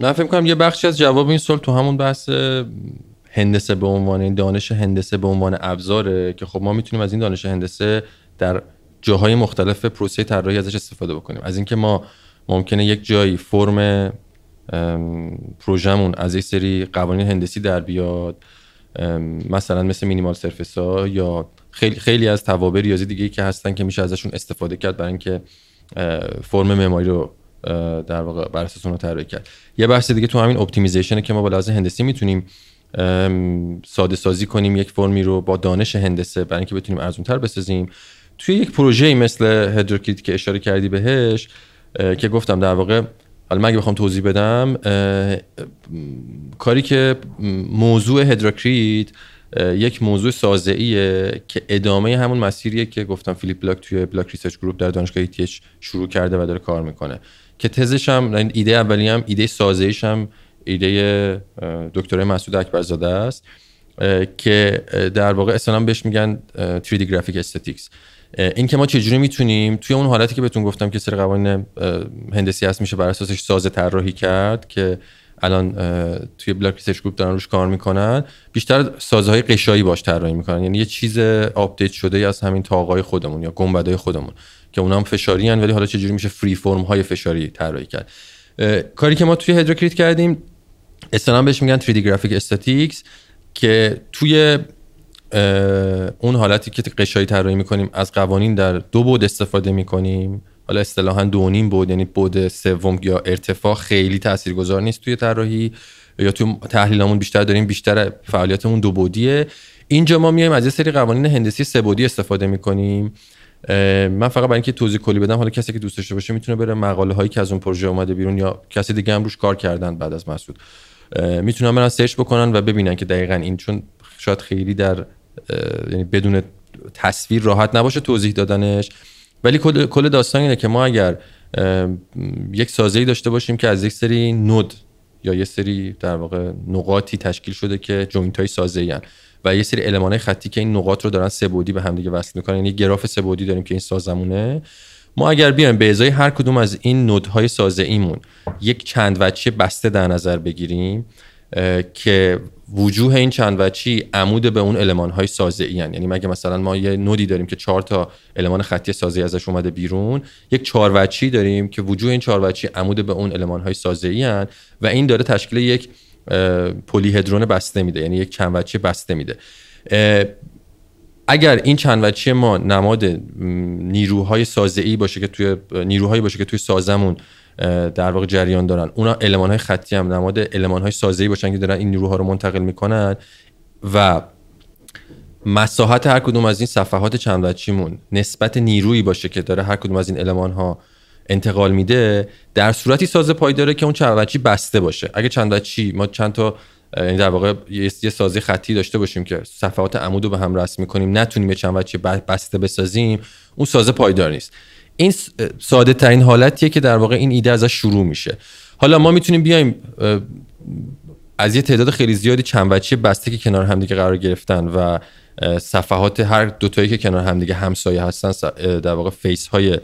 من فکر کنم یه بخشی از جواب این سوال تو همون بحث هندسه به عنوان دانش هندسه به عنوان ابزاره که خب ما می‌تونیم از این دانش هندسه در جاهای مختلف پروسه طراحی ازش استفاده بکنیم. از اینکه ما ممکنه یک جایی فرم پروژمون از یک سری قوانین هندسی در بیاد مثلا مثل minimal surface ها یا خیلی خیلی از توابع ریاضی دیگه که هستن که میشه ازشون استفاده کرد برای اینکه فرم معماری رو در واقع بر اساس اون طراحی کرد. یه بحث دیگه تو همین optimization که ما با لحاظ هندسی می‌تونیم ساده سازی کنیم یک فرمی رو با دانش هندسه برای اینکه بتونیم ارزونتر بسازیم. توی یک پروژه مثل Hedracrete که اشاره کردی بهش که گفتم در واقع حالا من اگه بخوام توضیح بدم کاری که موضوع Hedracrete یک موضوع سازه ایه که ادامه همون مسیریه که گفتم فیلیپ بلاک توی Block Research Group در دانشگاه ETH شروع کرده و داره کار می‌کنه. که تزش هم ایده اولی هم ایده سازه هم ایده دکتر مسعود اکبرزاده است که در واقع اصلا بهش میگن 3D graphic statics این که ما چجوری می‌تونیم توی اون حالتی که بهتون گفتم که سر قوانین هندسی هست میشه بر اساسش سازه طراحی کرد که الان توی Block Research Group دارن روش کار می‌کنن بیشتر سازهای غشایی باش طراحی می‌کنن. یعنی یه چیز update شده از همین تاقای خودمون یا گنبدای خودمون که اونا هم فشاری هن ولی حالا چجوری میشه free form های فشاری طراحی کرد. کاری که ما توی Hedracrete کردیم اصطلاحا بهش میگن 3D گرافیک استاتیکس که توی اون حالتی که قشایی طراحی می‌کنیم از قوانین در دو بود استفاده می‌کنیم. حالا اصطلاحا دو نیم بود یعنی بود سوم یا ارتفاع خیلی تاثیرگذار نیست توی طراحی یا توی تحلیلمون بیشتر داریم بیشتر فعالیتمون دو بودیه. اینجا ما میایم از یه سری قوانین هندسی سه بودی استفاده می‌کنیم. من فقط برای اینکه توضیح کلی بدم حالا کسی که دوست داشته باشه می‌تونه بره مقاله هایی که از اون پروژه اومده بیرون یا کسی دیگه هم روش کار کردن بعد از مسعود. می‌تونن برن search بکنن و ببینن که دقیقا این چون شاید خیلی در یعنی بدون تصویر راحت نباشه توضیح دادنش. ولی کل داستان اینه که ما اگر یک سازه‌ای داشته باشیم که از یک سری node یا یه سری در واقع نقاطی تشکیل شده که joint های سازه و یه سری المان خطی که این نقاط رو دارن سه بعدی به هم دیگه وصل می‌کنن یعنی گراف سه بعدی داریم که این سازمونه. ما اگر بیایم به ازای هر کدوم از این node های سازه ایمون یک چند وچه بسته در نظر بگیریم که وجوه این چند وچی عمود به اون المان های سازه ای یعنی مگه مثلا ما یه نودی داریم که چهار تا المان خطی سازه ازش اومده بیرون یک چهار وچی داریم که وجوه این چهار وچی عمود به اون المان های سازه ای و این داره تشکیل یک پلی هدرون بسته میده یعنی یک چند وچی بسته میده. اگر این چند وچی ما نماد نیروهای سازه ای باشه که توی نیروهایی باشه که توی سازمون در واقع جریان دارن. اونا علمان های خطی هم نماد علمان های سازه ای باشن که دارن این نیروها رو منتقل می‌کنن. و مساحت هر کدوم از این صفحات چند وچیمون نسبت نیرویی باشه که داره هر کدوم از این المان ها انتقال میده در صورتی ساز پایداره که اون چند بسته باشه. اگه چند وچی ما چند تا یعنی در واقع یه سازی خطی داشته باشیم که صفحات عمود رو به هم رسم می‌کنیم نتونیم یه چند بسته بسازیم اون سازه پایدار نیست. این ساده ترین حالتیه که در واقع این ایده ازش شروع میشه. حالا ما می‌تونیم بیایم از یه تعداد خیلی زیادی چند بچه بسته که کنار همدیگه قرار گرفتن و صفحات هر دوتایی که کنار همدیگه همسایه هستن در واقع فیس های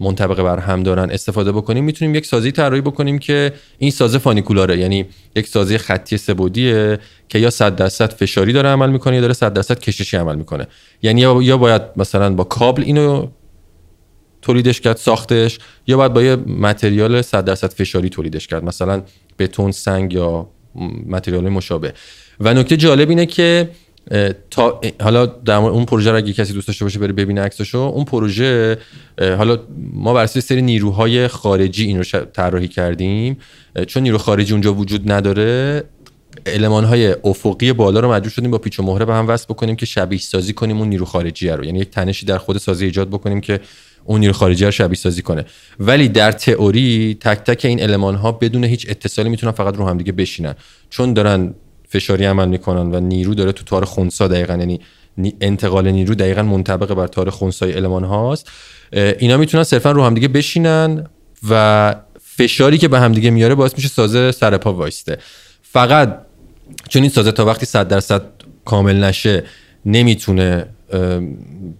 منطبق بر هم دارن استفاده بکنیم. می‌تونیم یک سازی طراحی بکنیم که این سازه فانیکولاره یعنی یک سازی خطی سبودیه که یا 100 درصد فشاری داره عمل می‌کنه یا داره 100 درصد کششی عمل می‌کنه. یعنی یا باید مثلا با کابل اینو تولیدش کرد ساختش یا باید با یه متریال 100 درصد فشاری تولیدش کرد مثلا بتون سنگ یا متریال مشابه. و نکته جالب اینه که تا حالا در اون پروژه رو اگه کسی دوست داشته باشه بره ببینه عکسشو اون پروژه حالا ما بر اساس سری نیروهای خارجی این رو طراحی کردیم. چون نیرو خارجی اونجا وجود نداره علمان های افقی بالا رو مجبور شدیم با پیچ و مهره به هم وصل بکنیم که شبیه سازی کنیم اون نیرو خارجی رو. یعنی یک تنشی در خود سازی ایجاد بکنیم که اون نیرو خارجی رو شبیه سازی کنه. ولی در تئوری تک تک این المان ها بدون هیچ اتصالی می‌تونن فقط رو هم دیگه بشینن. چون دارن فشاری عمل می‌کنن و نیرو داره تو تار خونسا دقیقا یعنی انتقال نیرو دقیقا منطبق بر تار خونسای المان هاست. اینا می‌تونن صرفا رو هم دیگه بشینن و فشاری که به هم دیگه میاره باعث میشه سازه سر پا وایسته. فقط چون این سازه تا وقتی 100 درصد کامل نشه نمی‌تونه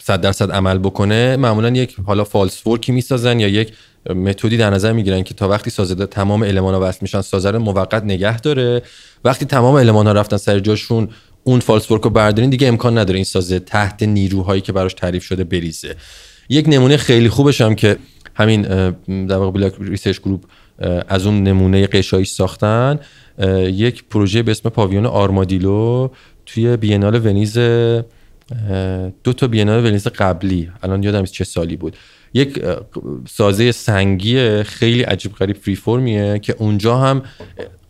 صد درصد عمل بکنه معمولا یک حالا فالس ورکی می‌سازن یا یک متدی در نظر می‌گیرن که تا وقتی سازه تمام المان ها وصل میشن سازه رو موقت نگه داره. وقتی تمام المان ها رفتن سر جاشون اون فالس ورک رو بردارین دیگه امکان نداره این سازه تحت نیروهایی که براش تعریف شده بریزه. یک نمونه خیلی خوبش هم که همین در واقع Block Research Group از اون نمونه غشایی ساختن یک پروژه به اسم پاویون آرمادیلو توی بینال ونیز دو تا بینال ونیس قبلی. الان یادم چه سالی بود. یک سازه سنگی خیلی عجیب غریب free form یه که اونجا هم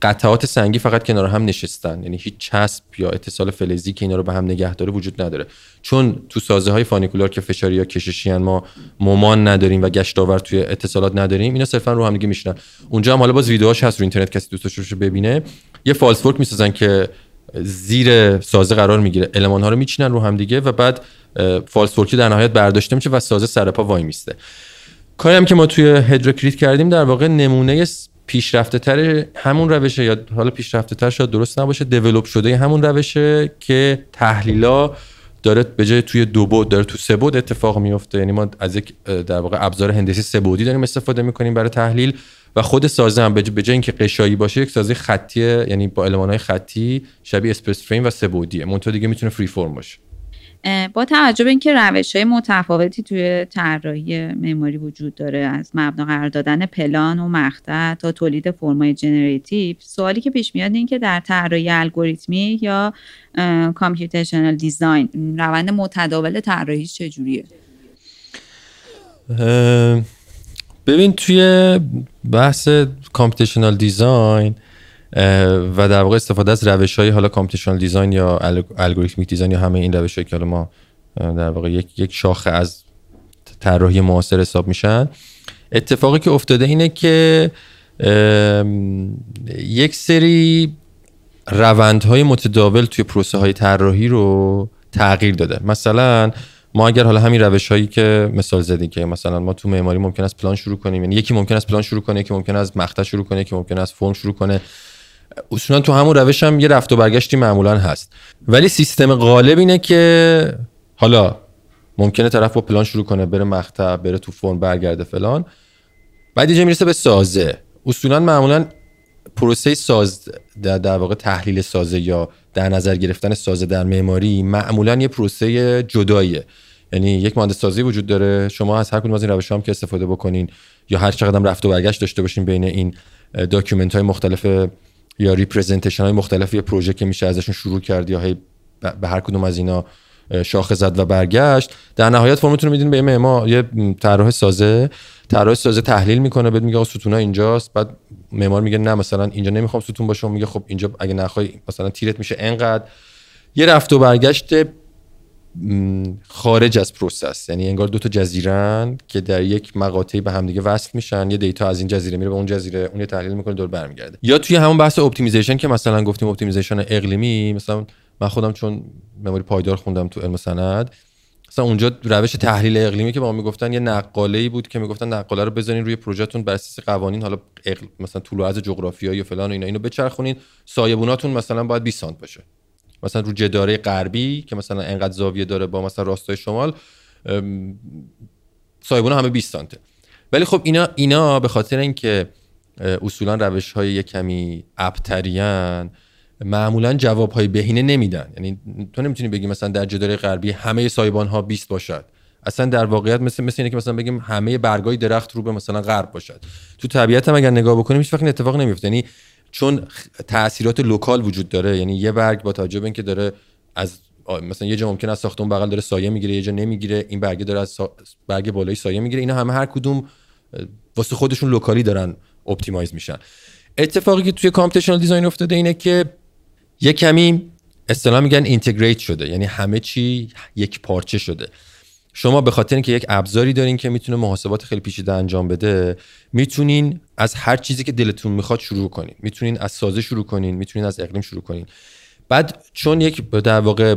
قطعات سنگی فقط کنار هم نشستن. یعنی هیچ چسب یا اتصال فلزی که اینا رو به هم نگه داره وجود نداره. چون تو سازه های funicular که فشاری یا کششی ما ممان نداریم و گشتاور توی اتصالات نداریم اینا صرفا رو هم دیگه میشنن اونجا هم حالا باز ویدیوهاش هست رو اینترنت کسی دوستش رو ببینه. یه falsework می‌سازن که زیر سازه قرار می‌گیره. المان ها رو میچینن رو هم دیگه و بعد falsework ی در نهایت برداشته میشه و سازه سر پا وای میسته. کاری هم که ما توی Hedracrete کردیم در واقع نمونه پیشرفته تر همون روشه یا حالا پیشرفته تر شاید درست نباشه develop شده همون روشه که تحلیلا داره به جای توی دو بود داره تو سه بود اتفاق میفته یعنی ما از یک در واقع ابزار هندسی سه بودی داریم استفاده می‌کنیم برای تحلیل. و خود سازه هم به جای اینکه قشایی باشه یک سازه خطیه یعنی با المانهای خطی شبیه اسپرس فریم و سه بودیه منتها دیگه می‌تونه فری فرم باشه. با توجه به اینکه روش های متفاوتی توی طراحی معماری وجود داره از مبنا قرار دادن پلان و مقطع تا تولید فرمای جنراتیو سوالی که پیش میاد این که در طراحی الگوریتمی یا computational design روند متداول طراحی چجوریه؟ ببین توی بحث computational design و در واقع استفاده از روش های حالا computational design یا algorithmic design یا همه این روش که حالا ما در واقع یک یک شاخه از طراحی معاصر حساب میشن. اتفاقی که افتاده اینه که یک سری روندهای متداول توی پروسه های طراحی رو تغییر داده. مثلا ما اگر حالا همین روش هایی که مثال زدی که مثلا ما تو معماری ممکن است پلان شروع کنیم یعنی یکی ممکن است پلان شروع کنه یکی ممکن است مقطع شروع کنه یکی ممکن است فرم شروع کنه. اصولا تو همون روش هم یه رفت و برگشتی معمولا هست. ولی سیستم غالب اینه که حالا ممکنه طرف با پلان شروع کنه بره مقطع بره تو فرم برگرده فلان. بعد یه می‌رسه به سازه. اصولا معمولا پروسه ساز در, در واقع تحلیل سازه یا در نظر گرفتن سازه در معماری معمولا یه پروسه جداییه. یعنی یک مهندس سازه‌ای وجود داره. شما از هر کدوم از این روش هم که استفاده بکنین یا هر چقدر رفت و برگشت داشته باشین بین این document های مختلف یا representation های مختلف یه پروژه که میشه ازشون شروع کرد یا هی به هر کدوم از اینا شاخه زد و برگشت. در نهایت فرمتون رو میدین به معمار یه طراح سازه. طراح سازه تحلیل می‌کنه. بعد میگه ستونا اینجاست. بعد معمار میگه نه مثلا اینجا نمی‌خوام ستون باشه میگه خب اینجا اگه نخوای مثلا تیرت میشه انقدر. یه رفت و برگشت خارج از process. یعنی انگار دو تا جزیرن که در یک مقاطعی به همدیگه وصل میشن. یه data از این جزیره میره به اون جزیره اون یه تحلیل می‌کنه دوباره برمیگرده. یا توی همون بحث optimization که مثلا گفتیم optimization اقلیمی مثلا من خودم چون مموری پایدار خوندم تو علم سند مثلا اونجا روش تحلیل اقلیمی که با ما می‌گفتن یه نقاله ای بود که می‌گفتن نقاله رو بزنین روی پروژهتون بر اساس قوانین حالا مثلا طول و عرض جغرافیایی و فلان و اینا اینو بچرخونین. سایبوناتون مثلا باید 20 سانت باشه. مثلا رو جداره غربی که مثلا انقدر زاویه داره با مثلا راستای شمال سایبون همه 20 سانته. ولی خب اینا اینا به خاطر اینکه اصولا روش های یک کمی ابتریان معمولا جواب های بهینه نمیدن. یعنی تو نمی‌تونی بگی مثلا در جداره غربی همه سایبان ها 20 باشد. اصلا در واقعیت مثل مثل اینه که مثلا بگیم همه برگای درخت رو به مثلا غرب باشد. تو طبیعت هم اگر نگاه بکنیم هیچ وقت اتفاق نمیفته یعنی چون تاثیرات local وجود داره یعنی یه برگ با توجه به اینکه داره از مثلا یه جا ممکنه از ساختمون بغل داره سایه می‌گیره یه جا نمی‌گیره این برگ داره از برگ بالایی سایه می‌گیره. اینا همه هر کدوم واسه خودشون locally دارن optimize میشن. اتفاقی که توی computational design افتاده اینه که یه کمی اصطلاح میگن integrate شده یعنی همه چی یک پارچه شده. شما به خاطر اینکه یک ابزاری دارین که می‌تونه محاسبات خیلی پیچیده انجام بده می‌تونین از هر چیزی که دلتون می‌خواد شروع کنین. می‌تونین از سازه شروع کنین می‌تونین از اقلیم شروع کنین. بعد چون یک در واقع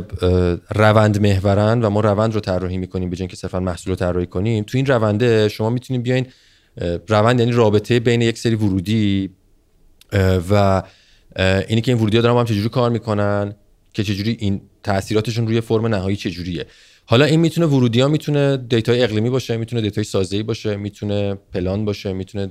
روند محورن و ما روند رو طراحی می‌کنیم نه که صرفا محصول رو طراحی کنیم تو این رونده شما می‌تونین بیاین روند یعنی رابطه بین یک سری ورودی و اینی که این ورودی ها دارن هم چجوری کار می‌کنن که چجوری این تاثیراتشون روی فرم نهایی چجوریه. حالا این می‌تونه ورودی ها می‌تونه data ی اقلیمی باشه می‌تونه data ی سازه‌ای باشه می‌تونه پلان باشه می‌تونه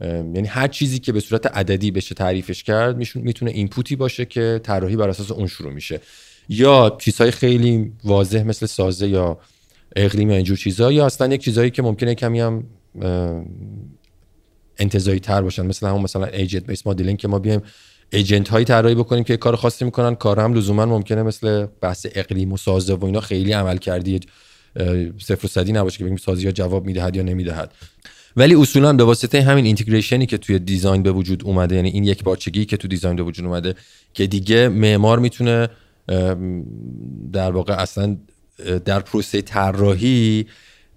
یعنی هر چیزی که به صورت عددی بشه تعریفش کرد می‌تونه input ی باشه که طراحی بر اساس اون شروع میشه. یا چیزهای خیلی واضح مثل سازه یا اقلیم یا اینجور چیزها یا اصلا یک چیزهایی که ممکنه کمی هم انتزاعی تر باشن. مثل همون مثلا agent-based modeling که ما بیایم agent هایی طراحی بکنیم که کار خاصی می‌کنن. کار هم لزوما ممکنه مثل بحث اقلیم و سازه و اینا خیلی عملکردی صفر و صدی نباشه که بگیم سازه یا جواب می‌دهد یا نمی‌دهد. ولی اصولا به واسطه همین integration ی که توی design به وجود اومده یعنی این یک پارچگی که تو design به وجود اومده که دیگه معمار می‌تونه در واقع اصلا در پروسه طراحی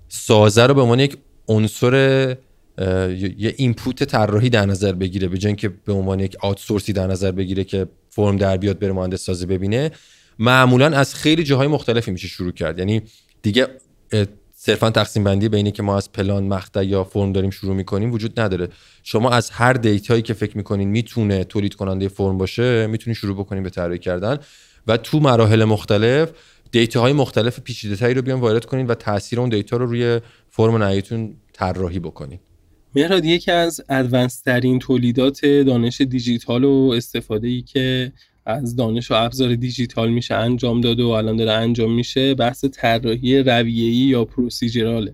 سازه رو به عنوان یک عنصر یه اینپوت طراحی در نظر بگیره به که به عنوان یک آوتسورسی در نظر بگیره که فرم در بیاد بره مهندس سازی ببینه معمولا از خیلی جاهای مختلفی میشه شروع کرد. یعنی دیگه صرفا تقسیم بندی بینی که ما از پلان مقطع یا فرم داریم شروع می‌کنیم وجود نداره. شما از هر دیتایی که فکر می‌کنین می‌تونه تولید کننده فرم باشه می‌تونید شروع بکنین به طراحی کردن. و تو مراحل مختلف های مختلف پیچیده‌تری رو بیان وارد کنین و تاثیر اون دیتا رو روی فرم نهاییتون طراحی بکنین. مهراد یکی از ادوانس ترین تولیدات دانش دیجیتال و استفاده ای که از دانش و ابزار دیجیتال میشه انجام داده و الان داره انجام میشه بحث طراحی رویه‌ای یا پروسیجراله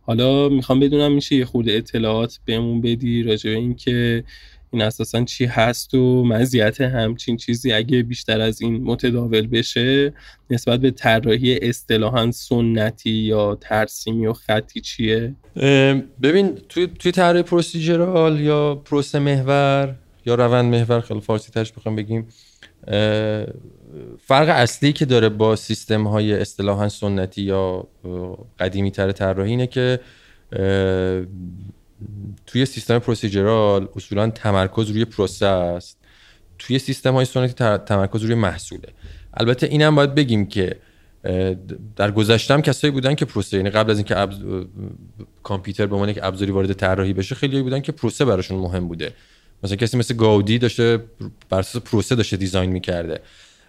حالا می‌خوام بدونم میشه یه خورده اطلاعات بهمون بدی راجع به اینکه این اساسا چی هست و مزیت همچین چیزی اگه بیشتر از این متداول بشه نسبت به طراحی اصطلاحا سنتی یا ترسیمی و خطی چیه؟ ببین توی توی طراحی پروسیجرال یا پروسه محور یا روند محور خیلی فارسی ترش بخوام بگیم فرق اصلی که داره با سیستم های اصطلاحا سنتی یا قدیمی تر طراحی اینه که توی سیستم پروسیجرال اصولا تمرکز روی پروسه است توی سیستم های سنتی تمرکز روی محصوله. البته اینم باید بگیم که در گذشته هم کسایی بودن که پروسه یعنی قبل از اینکه ابز... کامپیوتر به عنوان یک ابزاری وارد طراحی بشه خیلی بودن که پروسه براشون مهم بوده. مثلا کسی مثل گاودی داشته بر اساس پروسه داشته دیزاین می‌کرده.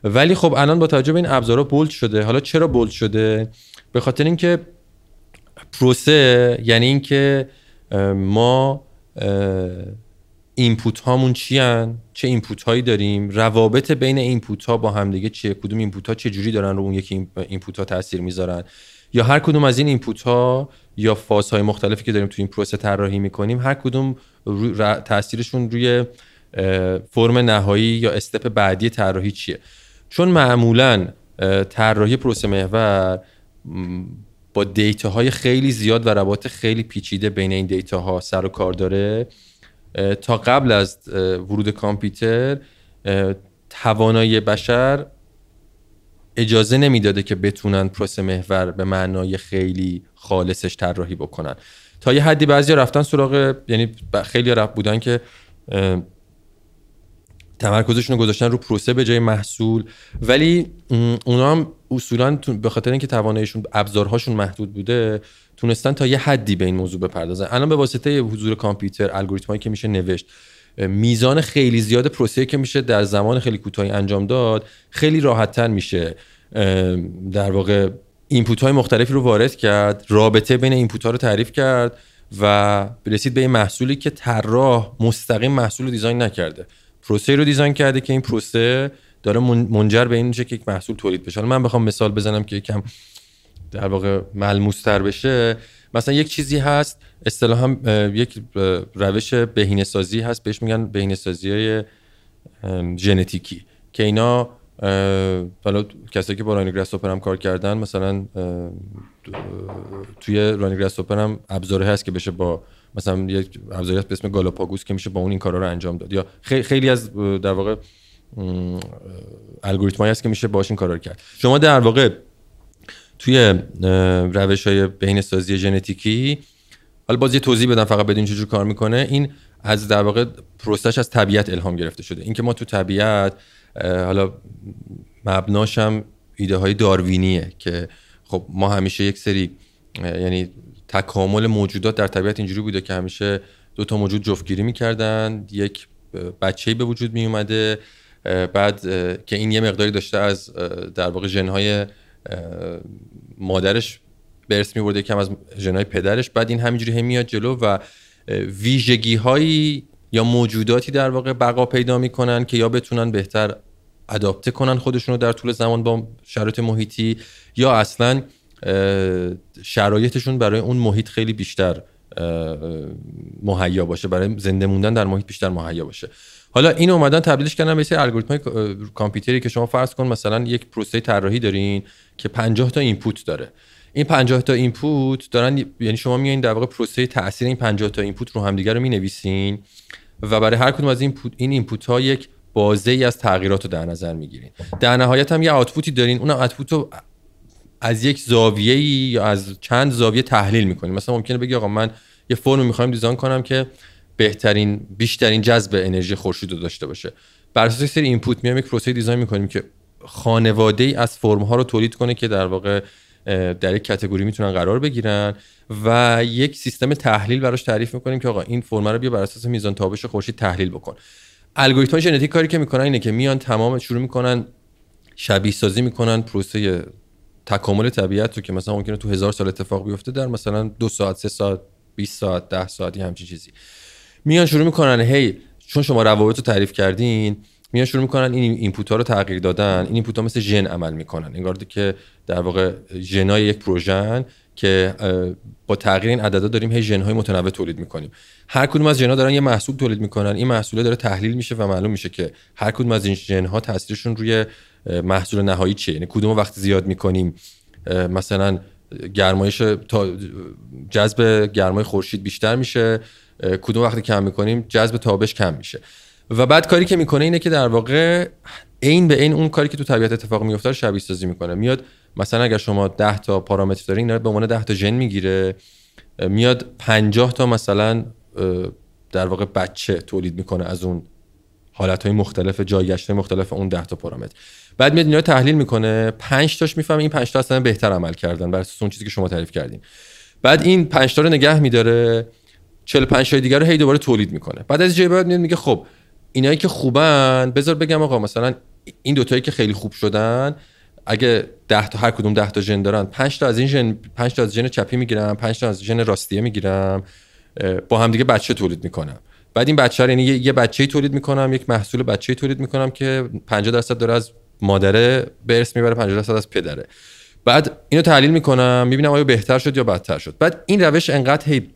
ولی خب الان با توجه به این ابزارها بولد شده. حالا چرا بولد شده؟ به خاطر اینکه پروسه یعنی اینکه ما input هامون چی هن؟ چه input هایی داریم؟ روابط بین input ها با همدیگه چیه؟ کدوم input ها چه جوری دارن رو اون یکی input ها تاثیر می‌ذارن؟ یا هر کدوم از این input ها یا های مختلفی که داریم تو این پروسه طراحی می‌کنیم هر کدوم رو تاثیرشون روی فرم نهایی یا step بعدی طراحی چیه؟ چون معمولا طراحی پروسه محور با دیتا های خیلی زیاد و روابط خیلی پیچیده بین این دیتا ها سر و کار داره. تا قبل از ورود کامپیوتر توانایی بشر اجازه نمی‌داده که بتونن پروسه محور به معنای خیلی خالصش طراحی بکنن. تا یه حدی بعضی رفتن سراغ یعنی خیلی رفت بودن که تمرکزشون رو گذاشتن رو پروسه به جای محصول. ولی اونا هم اصولا به خاطر اینکه تواناییشون ابزارهاشون محدود بوده تونستن تا یه حدی به این موضوع بپردازن. الان به واسطه حضور کامپیوتر الگوریتمایی که میشه نوشت میزان خیلی زیاد پروسه که میشه در زمان خیلی کوتاهی انجام داد خیلی راحتتر میشه در واقع input های مختلفی رو وارد کرد رابطه بین input ها رو تعریف کرد و رسید به این محصولی که طراح مستقیم محصول رو design نکرده. پروسه رو دیزاین کرده که این پروسه داره منجر به این میشه که یک محصول تولید بشه. من بخوام مثال بزنم که یکم در واقع ملموس تر بشه. مثلا یک چیزی هست اصطلاحا یک روش بهینه سازی هست. بهش میگن بهینه سازی های ژنتیکی که اینا حالا کسایی که با راین گراس هم کار کردن مثلا توی راین گراس هم ابزاری هست که بشه با مثلا یک ابزاری به اسم گالاپاگوس که میشه با اون این کارا رو انجام داد. یا خیلی از در واقع الگوریتمایی هست که میشه باش این کارا رو کرد. شما در واقع توی روش های بین سازی ژنتیکی حالا باز یه توضیح بدم فقط بدین چجور کار می‌کنه. این از در واقع پروسش از طبیعت الهام گرفته شده. اینکه ما تو طبیعت حالا مبناشم ایده های داروینیه که خب ما همیشه یک سری یعنی تکامل موجودات در طبیعت اینجوری بوده که همیشه دو تا موجود جفتگیری می‌کردن یک بچه‌ای به وجود می اومده بعد که این یه مقداری داشته از در واقع ژنهای مادرش برس می کم از ژنهای پدرش. بعد این همینجوری هم میاد جلو و ویژگی هایی یا موجوداتی در واقع بقا پیدا می‌کنن که یا بتونن بهتر adapt کنن خودشون در طول زمان با شرایط محیطی یا اصلا شرایطشون برای اون محیط خیلی بیشتر مهیا باشه. برای زنده موندن در محیط بیشتر مهیا باشه. حالا این اومدن تبدیلش کردن به سری الگوریتم های کامپیوتری که شما فرض کن مثلا یک پروسه طراحی دارین که 50 تا input داره. این 50 تا input دارن یعنی شما میایین در واقع پروسه تاثیر این 50 تا input رو همدیگه رو می‌نویسین و برای هر کدوم از این این input ها یک بازه ای از تغییرات رو در نظر می‌گیرین. در نهایت هم یه output ی دارین. اون output رو از یک زاویه یا از چند زاویه تحلیل می‌کنیم مثلا ممکنه بگی آقا من یه فرم می‌خوایم design کنم که بهترین بیشترین جذب انرژی خورشید رو داشته باشه. بر اساس سری input میام یک پروسه design می‌کنیم که خانواده ای از فرم ها رو تولید کنه که در واقع در یک category می‌تونن قرار بگیرن و یک سیستم تحلیل براش تعریف می‌کنیم که آقا این فرم رو بیا بر اساس میزان تابش خورشید تحلیل بکن. الگوریتم ژنتیک کاری که می‌کنن اینه که میان تمام شروع می‌کنن شبیه سازی می‌کنن پروسه تکامل طبیعت رو که مثلا ممکنه تو هزار سال اتفاق بیفته در مثلا دو ساعت سه ساعت 20 ساعت ده ساعتی همچین چیزی. میان شروع می‌کنن هی چون شما روابط رو تعریف کردین میان شروع می‌کنن این input ها رو تغییر دادن. این input ها مثل ژن عمل می‌کنن. انگار که در واقع ژنای یک پروژن که با تغییر این عددا داریم هی ژن های متنوع تولید می‌کنیم. هر کدوم از ژن ها دارن یه محصول تولید می‌کنن. این محصول داره تحلیل میشه و معلوم میشه که هر کدوم از این ژن ها تاثیرشون روی محصول نهایی چیه. یعنی کدوم وقت زیاد می‌کنیم. مثلا گرمایش تا جذب گرمای خورشید بیشتر میشه. کدوم وقتی کم می‌کنیم؟ جذب تابش کم میشه. و بعد کاری که می‌کنه اینه که در واقع عین به عین اون کاری که تو طبیعت اتفاق میفته شبیه سازی می‌کنه. میاد مثلا اگر شما 10 تا پارامتر دارین به عنوان 10 تا ژن می‌گیره میاد 50 تا مثلا در واقع بچه تولید می‌کنه از اون حالت های مختلف جایگشت مختلف اون 10 تا پارامتر. بعد میاد اینا تحلیل می‌کنه 5 تاش می‌فهمه این 5 تا اصلا بهتر عمل کردن بر اون چیزی که شما تعریف کردین. بعد این 5 تا رو نگه میداره 45 تای دیگر رو هی دوباره تولید می‌کنه. بعد از جای بعد میاد میگه خب اینایی که خوبن بذار بگم آقا مثلا این دوتایی که خیلی خوب شدن اگه 10 تا هر کدوم 10 تا ژن دارن 5 تا از این ژن 5 تا از ژن چپی می‌گیرم 5 تا از ژن راستیه می‌گیرم با هم دیگه بچه تولید می‌کنم. بعد این بچه رو یعنی یه بچه‌ای تولید می‌کنم یک محصول بچه‌ای تولید می‌کنم که 50 درصد داره از مادره به ارث می‌بره 50 درصد از پدره. بعد اینو تحلیل می‌کنم می‌بینم آیا بهتر شد یا بدتر شد. بعد این روش انقدر هی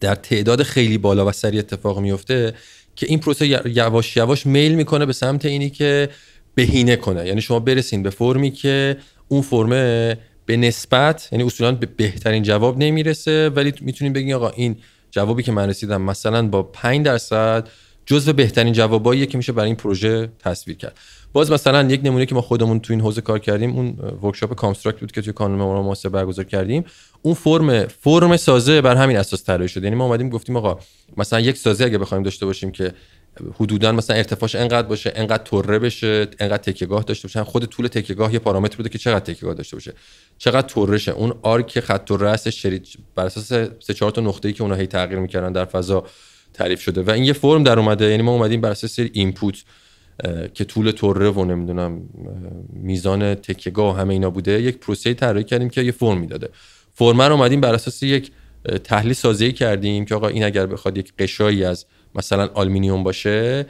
در تعداد خیلی بالا و سریع اتفاق میفته که این پروسه یواش یواش میل می‌کنه به سمت اینی که بهینه کنه. یعنی شما برسین به فرمی که اون فرمه به نسبت یعنی اصولا به بهترین جواب نمی‌رسه ولی می‌تونیم بگیم آقا این جوابی که من رسیدم مثلا با 5 درصد جزو بهترین جواباییه که میشه برای این پروژه تصویر کرد. باز مثلا یک نمونه که ما خودمون تو این حوزه کار کردیم اون workshop کامستراکت بود که توی کانون معماری محاسبه برگزار کردیم. اون فرم فرم سازه بر همین اساس طراحی شده یعنی ما اومدیم گفتیم آقا مثلا یک سازه اگه بخوایم داشته باشیم که حدودا مثلا ارتفاعش انقدر باشه انقدر طره بشه انقدر تکیهگاه داشته باشه. خود طول تکیهگاه یه پارامتر بوده که چقدر تکیهگاه داشته باشه. چقدر طره اون arc خط و رأسش شرید بر اساس سه چهار تا نقطه‌ای که اونها هی تغییر می‌کردن در فضا تعریف شده. و این یه فرم در اومده. یعنی ما اومدیم بر اساس input که طول طره و نمی‌دونم میزان تکیهگاه همه اینا بوده. یک پروسه طراحی کردیم که یه فرم می‌داده. فرم رو اومدیم بر اساس یک تحلیل سازه‌ای کردیم که آقا این اگر بخواد یک غشایی از مثلا آلومینیوم باشه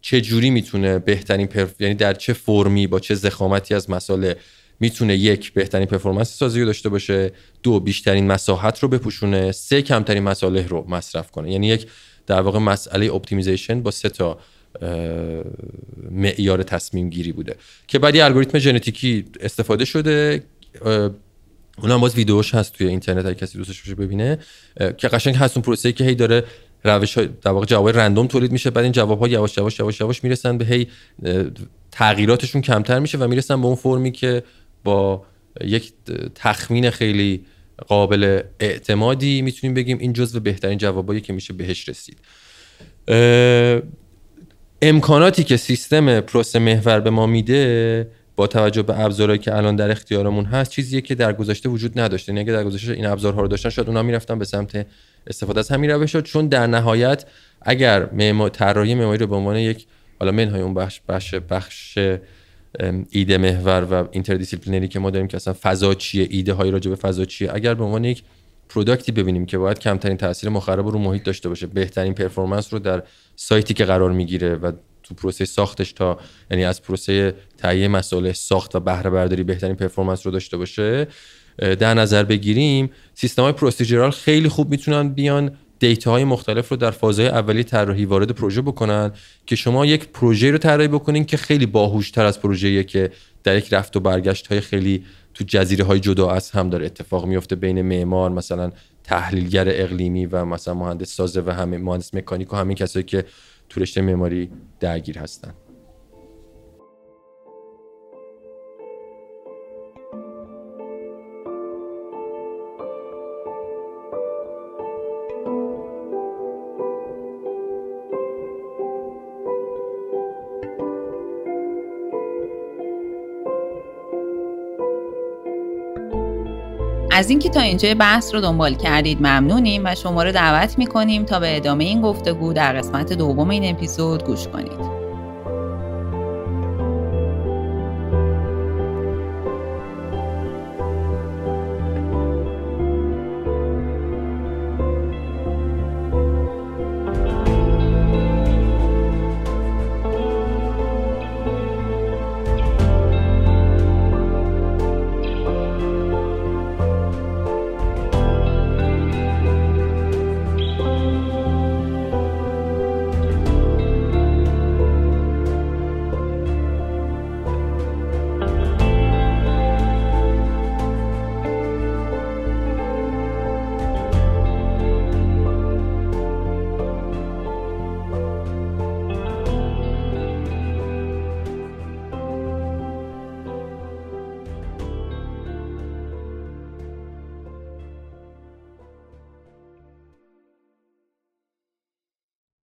چه جوری می‌تونه بهترین perf... یعنی در چه فرمی با چه ضخامتی از مصالح می‌تونه یک بهترین performance سازه‌ای رو داشته باشه دو بیشترین مساحت رو بپوشونه سه کمترین مصالح رو مصرف کنه. یعنی یک در واقع مسئله optimization با سه تا معیار تصمیم گیری بوده. که بعد الگوریتم ژنتیکی استفاده شده اونم باز ویدیوش هست توی اینترنت اگه کسی دوستش باشه ببینه. که قشنگ هست اون پروسه‌ای که هی داره روش های در واقع جواب رندوم تولید میشه. بعد این جواب ها یواش یواش یواش یواش می‌رسن به هی تغییراتشون کمتر میشه و می‌رسن به اون فرمی که با یک تخمین خیلی قابل اعتمادی می‌تونیم بگیم این جزو بهترین جوابایی که میشه بهش رسید. امکاناتی که سیستم پروسه محور به ما میده با توجه به ابزارهایی که الان در اختیارمون هست چیزیه که در گذشته وجود نداشته یعنی در گذشته این ابزارها رو داشتن شاید اونا می‌رفتن به سمت استفاده. از همین روش چون در نهایت اگر معمار معماری رو به عنوان یک حالا منهای اون بخش بخش بخش ایده محور و interdisciplinary که ما داریم که اصلا فضا چیه ایده های راجع به فضا چیه اگر به عنوان یک product ی ببینیم که باید کمترین تاثیر مخرب رو محیط داشته باشه بهترین performance رو در سایتی که قرار می‌گیره و تو پروسه ساختش تا یعنی از پروسه تهیه مصالح ساخت و بهره برداری بهترین performance رو داشته باشه در نظر بگیریم سیستم های procedural خیلی خوب می‌تونن بیان data های مختلف رو در فازهای اولی طراحی وارد پروژه بکنن که شما یک پروژه رو طراحی بکنین که خیلی باهوشتر از پروژه‌ای که در یک رفت و برگشت های خیلی تو جزیره های جدا از هم داره اتفاق میفته بین معمار مثلا تحلیلگر اقلیمی و مثلا مهندس سازه و همه مهندس مکانیک و همین کسایی که تو رشته معماری درگیر هستن. از اینکه تا اینجا بحث رو دنبال کردید ممنونیم و شما رو دعوت می‌کنیم تا به ادامه این گفتگو در قسمت دوم این اپیزود گوش کنید.